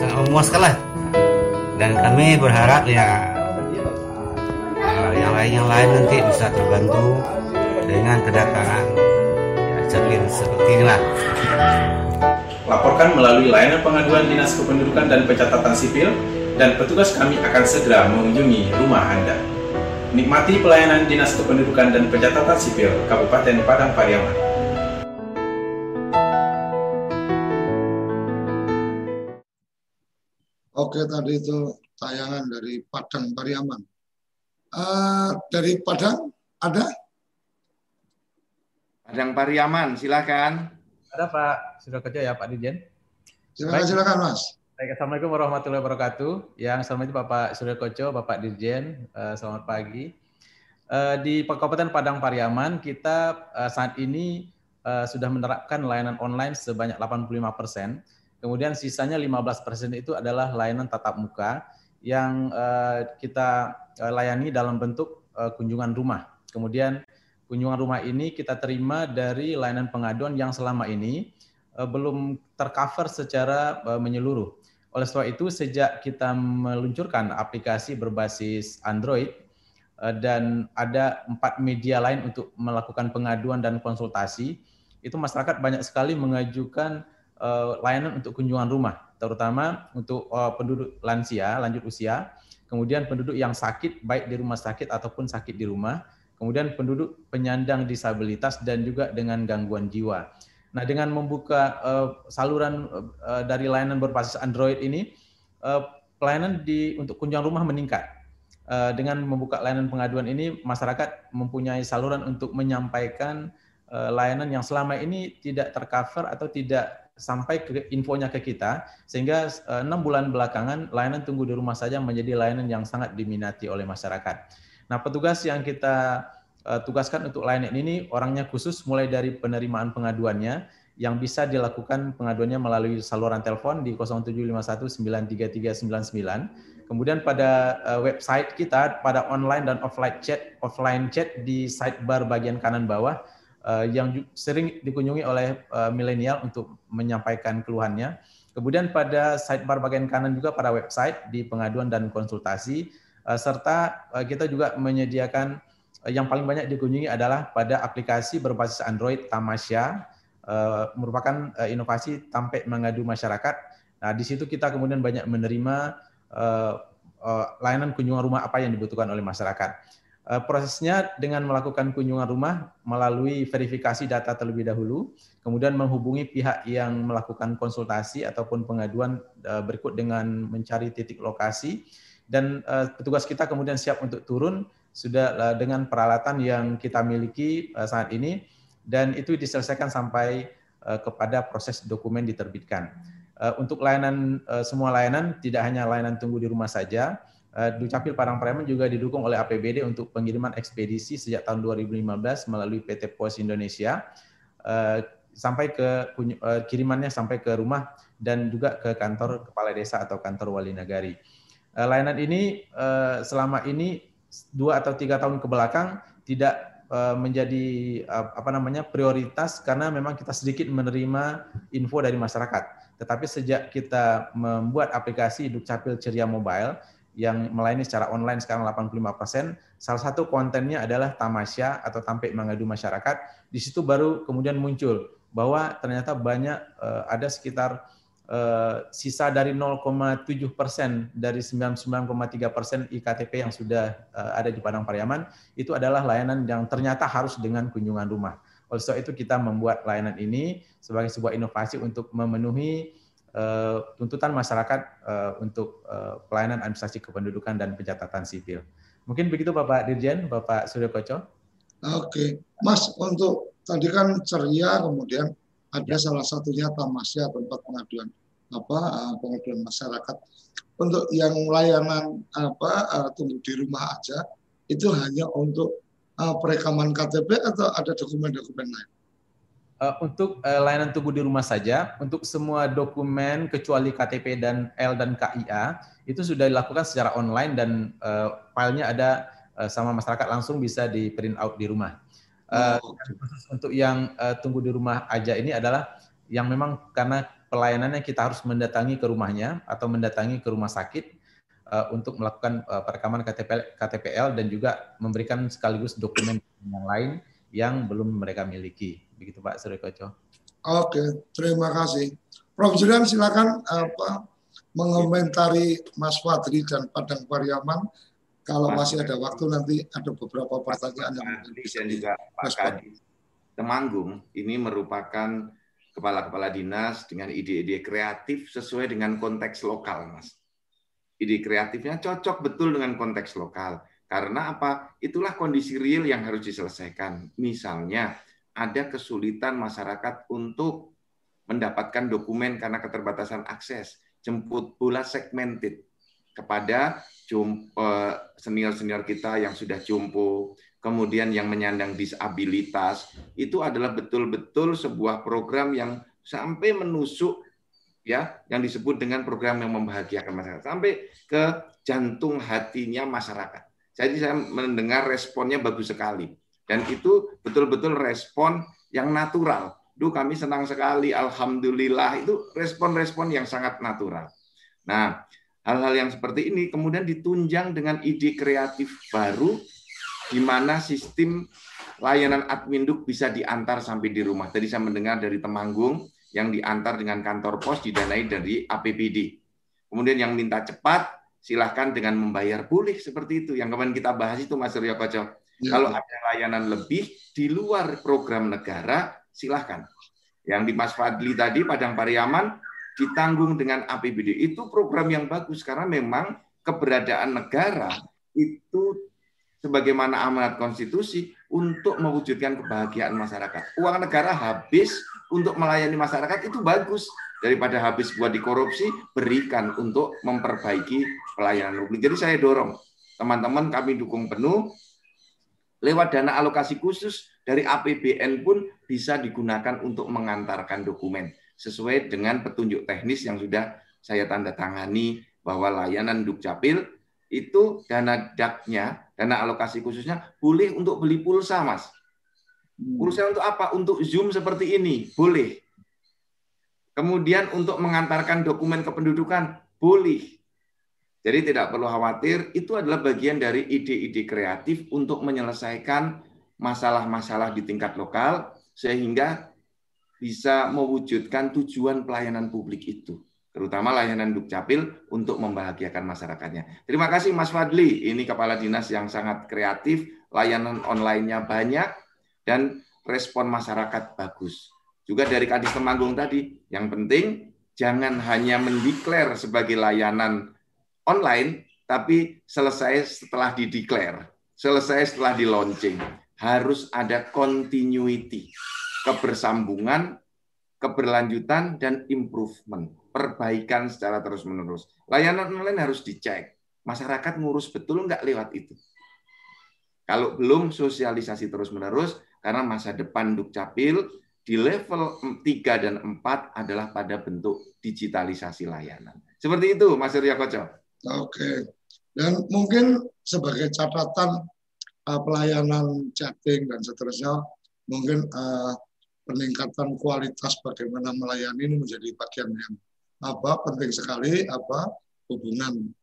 Sangat memuaskan lah. Dan kami berharap ya eh, yang lain yang lain nanti bisa terbantu dengan kedatangan ya, capil seperti inilah. Laporkan melalui layanan pengaduan Dinas Kependudukan dan Pencatatan Sipil dan petugas kami akan segera mengunjungi rumah Anda. Nikmati pelayanan Dinas Kependudukan dan Pencatatan Sipil Kabupaten Padang Pariaman. Oke, tadi itu tayangan dari Padang Pariaman. Eh, dari Padang ada? Padang Pariaman, silakan. Ada Pak sudah kerja ya Pak Dirjen. Silakan, Baik. silakan Mas. Baik, Assalamualaikum warahmatullahi wabarakatuh. Yang selamat itu Bapak Surya Koco, Bapak Dirjen, eh, selamat pagi. Eh, Di Kabupaten Padang Pariaman kita eh, saat ini sudah menerapkan layanan online sebanyak 85 persen. Kemudian sisanya 15 persen itu adalah layanan tatap muka yang kita layani dalam bentuk kunjungan rumah. Kemudian kunjungan rumah ini kita terima dari layanan pengaduan yang selama ini belum tercover secara menyeluruh. Oleh sebab itu, sejak kita meluncurkan aplikasi berbasis Android eh, dan ada empat media lain untuk melakukan pengaduan dan konsultasi, itu masyarakat banyak sekali mengajukan eh, layanan untuk kunjungan rumah, terutama untuk eh, penduduk lansia, lanjut usia, kemudian penduduk yang sakit, baik di rumah sakit ataupun sakit di rumah, kemudian penduduk penyandang disabilitas dan juga dengan gangguan jiwa. Nah, dengan membuka uh, saluran uh, dari layanan berbasis Android ini, uh, pelayanan di untuk kunjungan rumah meningkat. Uh, dengan membuka layanan pengaduan ini, masyarakat mempunyai saluran untuk menyampaikan uh, layanan yang selama ini tidak tercover atau tidak sampai ke infonya ke kita, sehingga enam bulan belakangan layanan tunggu di rumah saja menjadi layanan yang sangat diminati oleh masyarakat. Nah, petugas yang kita uh, tugaskan untuk layanan ini orangnya khusus mulai dari penerimaan pengaduannya yang bisa dilakukan pengaduannya melalui saluran telepon di 0751933999. Kemudian pada uh, website kita pada online dan offline chat offline chat di sidebar bagian kanan bawah uh, yang sering dikunjungi oleh milenial untuk menyampaikan keluhannya. Kemudian pada sidebar bagian kanan juga pada website di pengaduan dan konsultasi serta kita juga menyediakan yang paling banyak dikunjungi adalah pada aplikasi berbasis Android Tamasya uh, merupakan uh, inovasi tampek mengadu masyarakat. Nah, di situ kita kemudian banyak menerima layanan kunjungan rumah apa yang dibutuhkan oleh masyarakat. Prosesnya dengan melakukan kunjungan rumah melalui verifikasi data terlebih dahulu, kemudian menghubungi pihak yang melakukan konsultasi ataupun pengaduan berikut dengan mencari titik lokasi, dan petugas kita kemudian siap untuk turun sudah uh, dengan peralatan yang kita miliki uh, saat ini dan itu diselesaikan sampai uh, kepada proses dokumen diterbitkan. Untuk layanan semua layanan tidak hanya layanan tunggu di rumah saja, Dukcapil Padang Pariaman juga didukung oleh APBD untuk pengiriman ekspedisi sejak tahun 2015 melalui PT Pos Indonesia sampai ke kirimannya sampai ke rumah dan juga ke kantor kepala desa atau kantor wali nagari. Layanan ini selama ini dua atau tiga tahun ke belakang tidak Eh, menjadi apa namanya prioritas karena memang kita sedikit menerima info dari masyarakat. Tetapi sejak kita membuat aplikasi Dukcapil Ceria Mobile yang melayani secara online sekarang 85%, salah satu kontennya adalah tamasya atau tampik mengadu masyarakat. Di situ baru kemudian muncul bahwa ternyata banyak eh, ada sekitar uh, sisa dari 0,7 persen dari 99,3 persen IKTP yang sudah uh, ada di Padang Pariaman itu adalah layanan yang ternyata harus dengan kunjungan rumah. Oleh sebab itu kita membuat layanan ini sebagai sebuah inovasi untuk memenuhi uh, tuntutan masyarakat untuk pelayanan administrasi kependudukan dan pencatatan sipil. Mungkin begitu Bapak Dirjen, Bapak Suryo Koco. Oke, Mas untuk tadi kan ceria kemudian ada salah satunya tamasya tempat pengaduan apa uh, pengaduan masyarakat untuk yang layanan apa uh, tunggu di rumah aja itu hanya untuk uh, perekaman KTP atau ada dokumen-dokumen lain? Uh, untuk uh, layanan tunggu di rumah saja, untuk semua dokumen kecuali KTP dan L dan KIA itu sudah dilakukan secara online dan uh, filenya ada uh, sama masyarakat langsung bisa di print out di rumah. Uh, untuk yang uh, tunggu di rumah aja ini adalah yang memang karena pelayanannya kita harus mendatangi ke rumahnya atau mendatangi ke rumah sakit uh, untuk melakukan uh, perekaman KTP, KTPL dan juga memberikan sekaligus dokumen yang lain yang belum mereka miliki. Begitu Pak Suri Koco. Oke, terima kasih. Prof. Julian silakan apa mengomentari Mas Fadri dan Padang Pariaman. Kalau Mas, masih ada waktu nanti ada beberapa pertanyaan yang mungkin bisa dan juga Pak Kadi. Temanggung ini merupakan kepala-kepala dinas dengan ide-ide kreatif sesuai dengan konteks lokal, Mas. Ide kreatifnya cocok betul dengan konteks lokal. Karena apa? Itulah kondisi real yang harus diselesaikan. Misalnya, ada kesulitan masyarakat untuk mendapatkan dokumen karena keterbatasan akses. Jemput bola segmented kepada eh, senior-senior kita yang sudah jumpo, kemudian yang menyandang disabilitas, itu adalah betul-betul sebuah program yang sampai menusuk ya yang disebut dengan program yang membahagiakan masyarakat sampai ke jantung hatinya masyarakat. Jadi saya mendengar responnya bagus sekali dan itu betul-betul respon yang natural. Duh kami senang sekali, alhamdulillah itu respon-respon yang sangat natural. Nah, hal-hal yang seperti ini kemudian ditunjang dengan ide kreatif baru di mana sistem layanan adminduk bisa diantar sampai di rumah. Tadi saya mendengar dari Temanggung yang diantar dengan kantor pos didanai dari APBD. Kemudian yang minta cepat, silahkan dengan membayar pulih seperti itu. Yang kemarin kita bahas itu Mas Surya Koco. Ya. Kalau ada layanan lebih di luar program negara, silahkan. Yang di Mas Fadli tadi, Padang Pariaman, ditanggung dengan APBD. Itu program yang bagus karena memang keberadaan negara itu sebagaimana amanat konstitusi untuk mewujudkan kebahagiaan masyarakat. Uang negara habis untuk melayani masyarakat itu bagus daripada habis buat dikorupsi berikan untuk memperbaiki pelayanan publik. Jadi saya dorong teman-teman kami dukung penuh lewat dana alokasi khusus dari APBN pun bisa digunakan untuk mengantarkan dokumen sesuai dengan petunjuk teknis yang sudah saya tanda tangani bahwa layanan Dukcapil itu dana daknya, dana alokasi khususnya boleh untuk beli pulsa, Mas. Pulsa untuk apa? Untuk Zoom seperti ini, boleh. Kemudian untuk mengantarkan dokumen kependudukan, boleh. Jadi tidak perlu khawatir, itu adalah bagian dari ide-ide kreatif untuk menyelesaikan masalah-masalah di tingkat lokal sehingga bisa mewujudkan tujuan pelayanan publik itu, terutama layanan Dukcapil untuk membahagiakan masyarakatnya. Terima kasih Mas Fadli, ini kepala dinas yang sangat kreatif, layanan online-nya banyak dan respon masyarakat bagus. Juga dari Kadis Temanggung tadi, yang penting jangan hanya mendeklar sebagai layanan online, tapi selesai setelah dideklar, selesai setelah di launching. Harus ada continuity, kebersambungan, keberlanjutan, dan improvement, perbaikan secara terus-menerus. Layanan online harus dicek. Masyarakat ngurus betul nggak lewat itu. Kalau belum sosialisasi terus-menerus, karena masa depan Dukcapil di level 3 dan 4 adalah pada bentuk digitalisasi layanan. Seperti itu, Mas Surya Koco. Oke. Dan mungkin sebagai catatan uh, pelayanan chatting dan seterusnya, mungkin uh, peningkatan kualitas bagaimana melayani ini menjadi bagian yang apa penting sekali apa hubungan.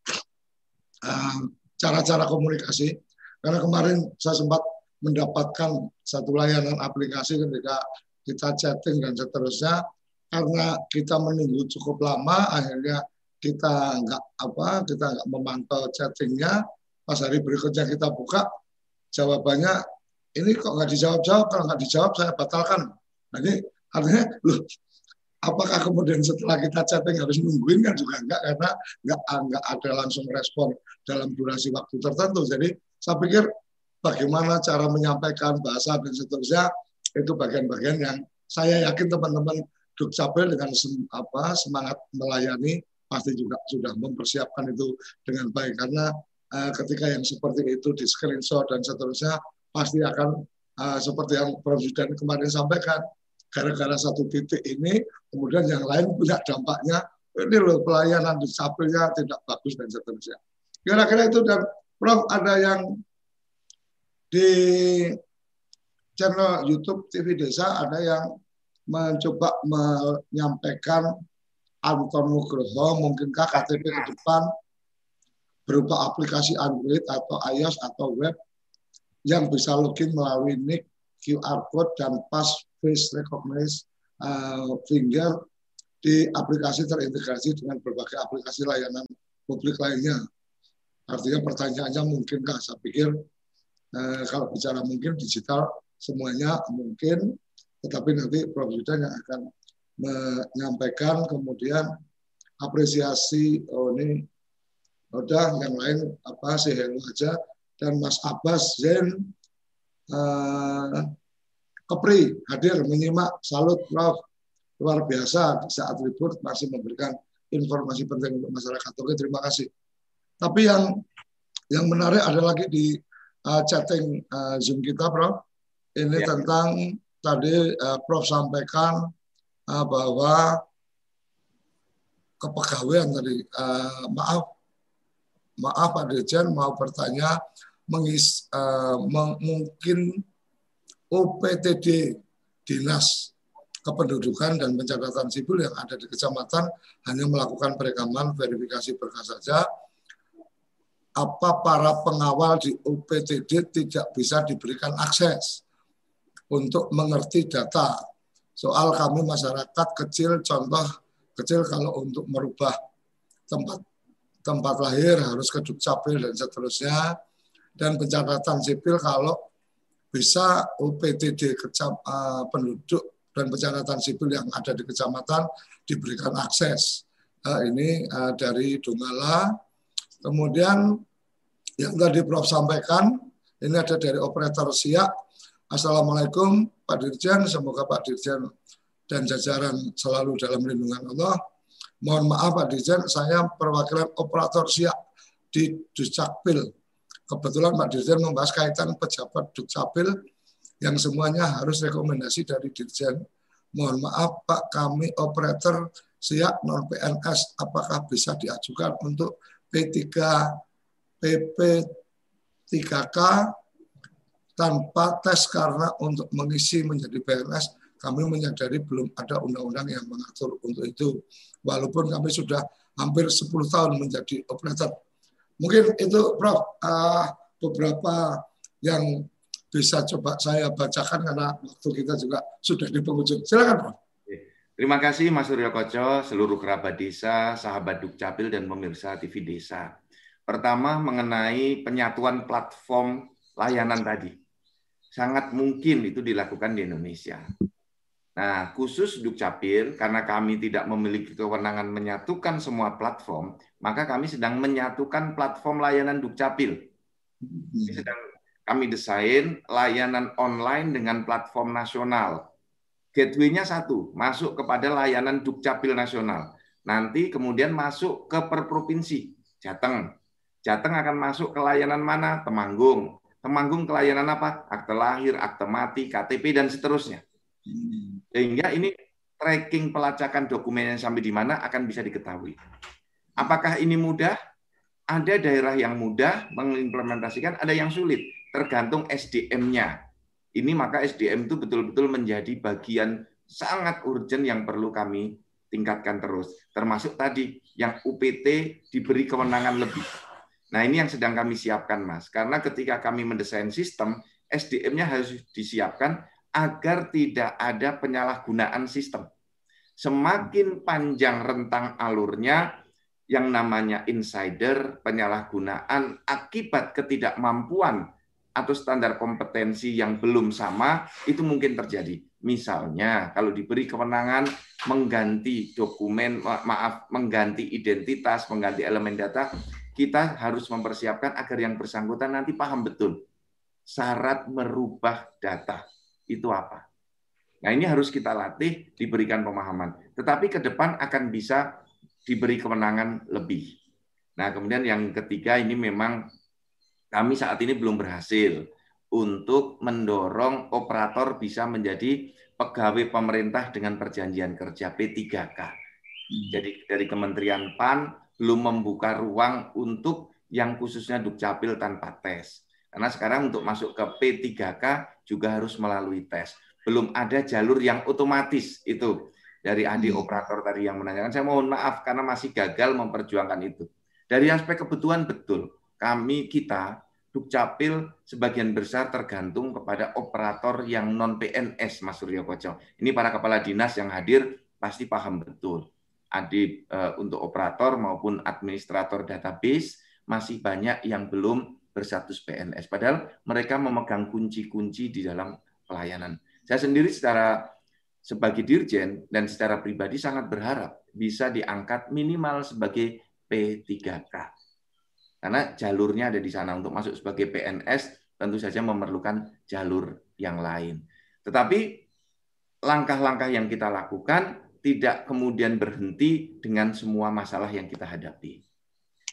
Uh, cara-cara komunikasi. Karena kemarin saya sempat mendapatkan satu layanan aplikasi ketika kita chatting dan seterusnya. Karena kita menunggu cukup lama akhirnya kita nggak apa kita nggak memantau chattingnya. Pas hari berikutnya kita buka jawabannya ini kok nggak dijawab jawab kalau nggak dijawab saya batalkan. Nah ini artinya loh apakah kemudian setelah kita chatting harus nungguin kan juga enggak karena nggak nggak ada langsung respon dalam durasi waktu tertentu jadi saya pikir bagaimana cara menyampaikan bahasa dan seterusnya itu bagian-bagian yang saya yakin teman-teman Dukcapil dengan sem, apa semangat melayani pasti juga sudah mempersiapkan itu dengan baik karena uh, ketika yang seperti itu di screenshot dan seterusnya pasti akan uh, seperti yang Prof. Kemarin sampaikan gara-gara satu titik ini kemudian yang lain punya dampaknya ini loh pelayanan di tidak bagus dan seterusnya. Kira-kira itu dan Prof ada yang di channel YouTube TV Desa ada yang mencoba menyampaikan Anton Nugroho mungkinkah KTP ke depan berupa aplikasi Android atau iOS atau web yang bisa login melalui nick QR code dan pas face recognize uh, finger di aplikasi terintegrasi dengan berbagai aplikasi layanan publik lainnya. Artinya pertanyaannya mungkinkah? Saya pikir uh, kalau bicara mungkin digital semuanya mungkin, tetapi nanti Prof. Yudan yang akan menyampaikan kemudian apresiasi oh ini udah yang lain apa sih aja dan Mas Abbas Zen uh, Kepri hadir menyimak salut Prof. Luar biasa di saat libur masih memberikan informasi penting untuk masyarakat. Oke terima kasih. Tapi yang yang menarik ada lagi di uh, chatting uh, zoom kita Prof. Ini ya. tentang tadi uh, Prof sampaikan uh, bahwa kepegawaian tadi uh, maaf maaf Pak Dirjen mau bertanya mengis, uh, mungkin OPTD dinas kependudukan dan pencatatan sipil yang ada di kecamatan hanya melakukan perekaman verifikasi berkas saja. Apa para pengawal di OPTD tidak bisa diberikan akses untuk mengerti data? Soal kami masyarakat kecil contoh kecil kalau untuk merubah tempat tempat lahir harus ke Dukcapil dan seterusnya. Dan pencatatan sipil kalau bisa UPTD kecam, uh, penduduk dan pencatatan sipil yang ada di kecamatan diberikan akses. Uh, ini uh, dari Donggala. Kemudian yang tadi Prof sampaikan, ini ada dari operator Siak Assalamualaikum Pak Dirjen, semoga Pak Dirjen dan jajaran selalu dalam lindungan Allah. Mohon maaf Pak Dirjen, saya perwakilan operator siap di Duscakpil. Kebetulan Pak Dirjen membahas kaitan pejabat Dukcapil yang semuanya harus rekomendasi dari Dirjen. Mohon maaf Pak, kami operator siap non PNS, apakah bisa diajukan untuk P3 PP 3K tanpa tes karena untuk mengisi menjadi PNS kami menyadari belum ada undang-undang yang mengatur untuk itu. Walaupun kami sudah hampir 10 tahun menjadi operator. Mungkin itu Prof, uh, beberapa yang bisa coba saya bacakan karena waktu kita juga sudah di penghujung. Silakan Prof. Terima kasih Mas Suryo Koco, seluruh kerabat desa, sahabat Dukcapil, dan pemirsa TV Desa. Pertama mengenai penyatuan platform layanan tadi. Sangat mungkin itu dilakukan di Indonesia. Nah, khusus Dukcapil, karena kami tidak memiliki kewenangan menyatukan semua platform, maka kami sedang menyatukan platform layanan Dukcapil. Ini sedang kami desain layanan online dengan platform nasional. Gateway-nya satu, masuk kepada layanan Dukcapil nasional. Nanti kemudian masuk ke per provinsi, Jateng. Jateng akan masuk ke layanan mana? Temanggung. Temanggung ke layanan apa? Akte lahir, akte mati, KTP, dan seterusnya. Sehingga ini tracking pelacakan dokumennya sampai di mana akan bisa diketahui. Apakah ini mudah? Ada daerah yang mudah mengimplementasikan, ada yang sulit, tergantung SDM-nya. Ini maka SDM itu betul-betul menjadi bagian sangat urgent yang perlu kami tingkatkan terus. Termasuk tadi yang UPT diberi kewenangan lebih. Nah ini yang sedang kami siapkan Mas. Karena ketika kami mendesain sistem, SDM-nya harus disiapkan agar tidak ada penyalahgunaan sistem. Semakin panjang rentang alurnya, yang namanya insider, penyalahgunaan akibat ketidakmampuan atau standar kompetensi yang belum sama, itu mungkin terjadi. Misalnya, kalau diberi kewenangan mengganti dokumen, maaf, mengganti identitas, mengganti elemen data, kita harus mempersiapkan agar yang bersangkutan nanti paham betul syarat merubah data itu apa. Nah ini harus kita latih, diberikan pemahaman. Tetapi ke depan akan bisa diberi kemenangan lebih. Nah kemudian yang ketiga ini memang kami saat ini belum berhasil untuk mendorong operator bisa menjadi pegawai pemerintah dengan perjanjian kerja P3K. Jadi dari Kementerian PAN belum membuka ruang untuk yang khususnya Dukcapil tanpa tes. Karena sekarang untuk masuk ke P3K juga harus melalui tes. Belum ada jalur yang otomatis itu dari adik hmm. operator tadi yang menanyakan. Saya mohon maaf karena masih gagal memperjuangkan itu. Dari aspek kebutuhan betul, kami kita Dukcapil sebagian besar tergantung kepada operator yang non PNS, Mas Suryo Koco. Ini para kepala dinas yang hadir pasti paham betul. Adik eh, untuk operator maupun administrator database masih banyak yang belum berstatus PNS. Padahal mereka memegang kunci-kunci di dalam pelayanan. Saya sendiri secara sebagai dirjen dan secara pribadi sangat berharap bisa diangkat minimal sebagai P3K. Karena jalurnya ada di sana untuk masuk sebagai PNS tentu saja memerlukan jalur yang lain. Tetapi langkah-langkah yang kita lakukan tidak kemudian berhenti dengan semua masalah yang kita hadapi.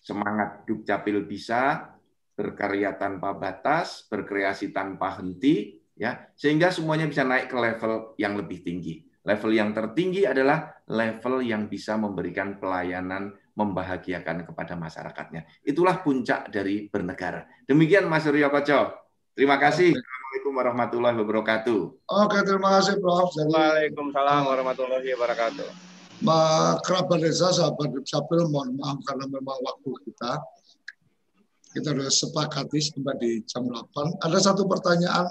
Semangat Dukcapil bisa, berkarya tanpa batas, berkreasi tanpa henti, ya, sehingga semuanya bisa naik ke level yang lebih tinggi. Level yang tertinggi adalah level yang bisa memberikan pelayanan membahagiakan kepada masyarakatnya. Itulah puncak dari bernegara. Demikian Mas Rio Koco. Terima kasih. Assalamualaikum warahmatullahi wabarakatuh. Oke, terima kasih Prof. Waalaikumsalam warahmatullahi wabarakatuh. Ma kerabat desa, sahabat Sapil, mohon maaf karena memang waktu kita kita sudah sepakati sampai di jam 8. Ada satu pertanyaan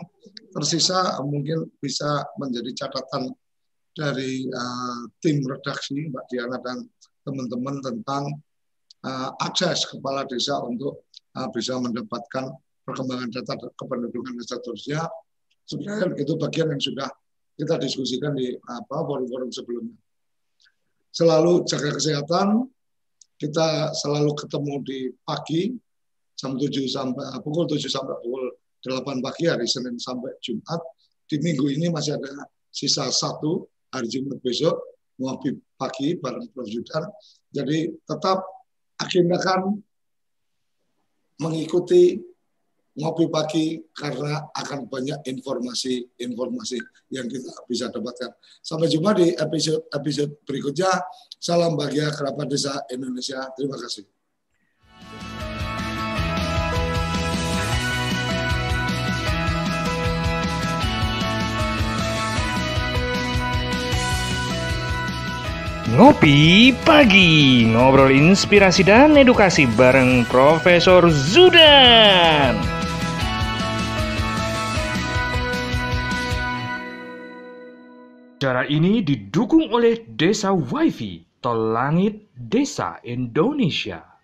tersisa mungkin bisa menjadi catatan dari uh, tim redaksi Mbak Diana dan teman-teman tentang uh, akses kepala desa untuk uh, bisa mendapatkan perkembangan data kependudukan dan seterusnya. Sebenarnya itu bagian yang sudah kita diskusikan di apa forum-forum sebelumnya. Selalu jaga kesehatan, kita selalu ketemu di pagi jam 7 sampai ah, pukul 7 sampai pukul 8 pagi hari Senin sampai Jumat. Di minggu ini masih ada sisa satu hari Jumat besok Muhabib pagi bareng Prof. Yudhar. Jadi tetap agendakan mengikuti ngopi pagi karena akan banyak informasi-informasi yang kita bisa dapatkan. Sampai jumpa di episode-episode berikutnya. Salam bahagia kerabat desa Indonesia. Terima kasih. Ngopi Pagi, ngobrol inspirasi dan edukasi bareng Profesor Zudan. Cara ini didukung oleh Desa Wifi, Tol Langit Desa Indonesia.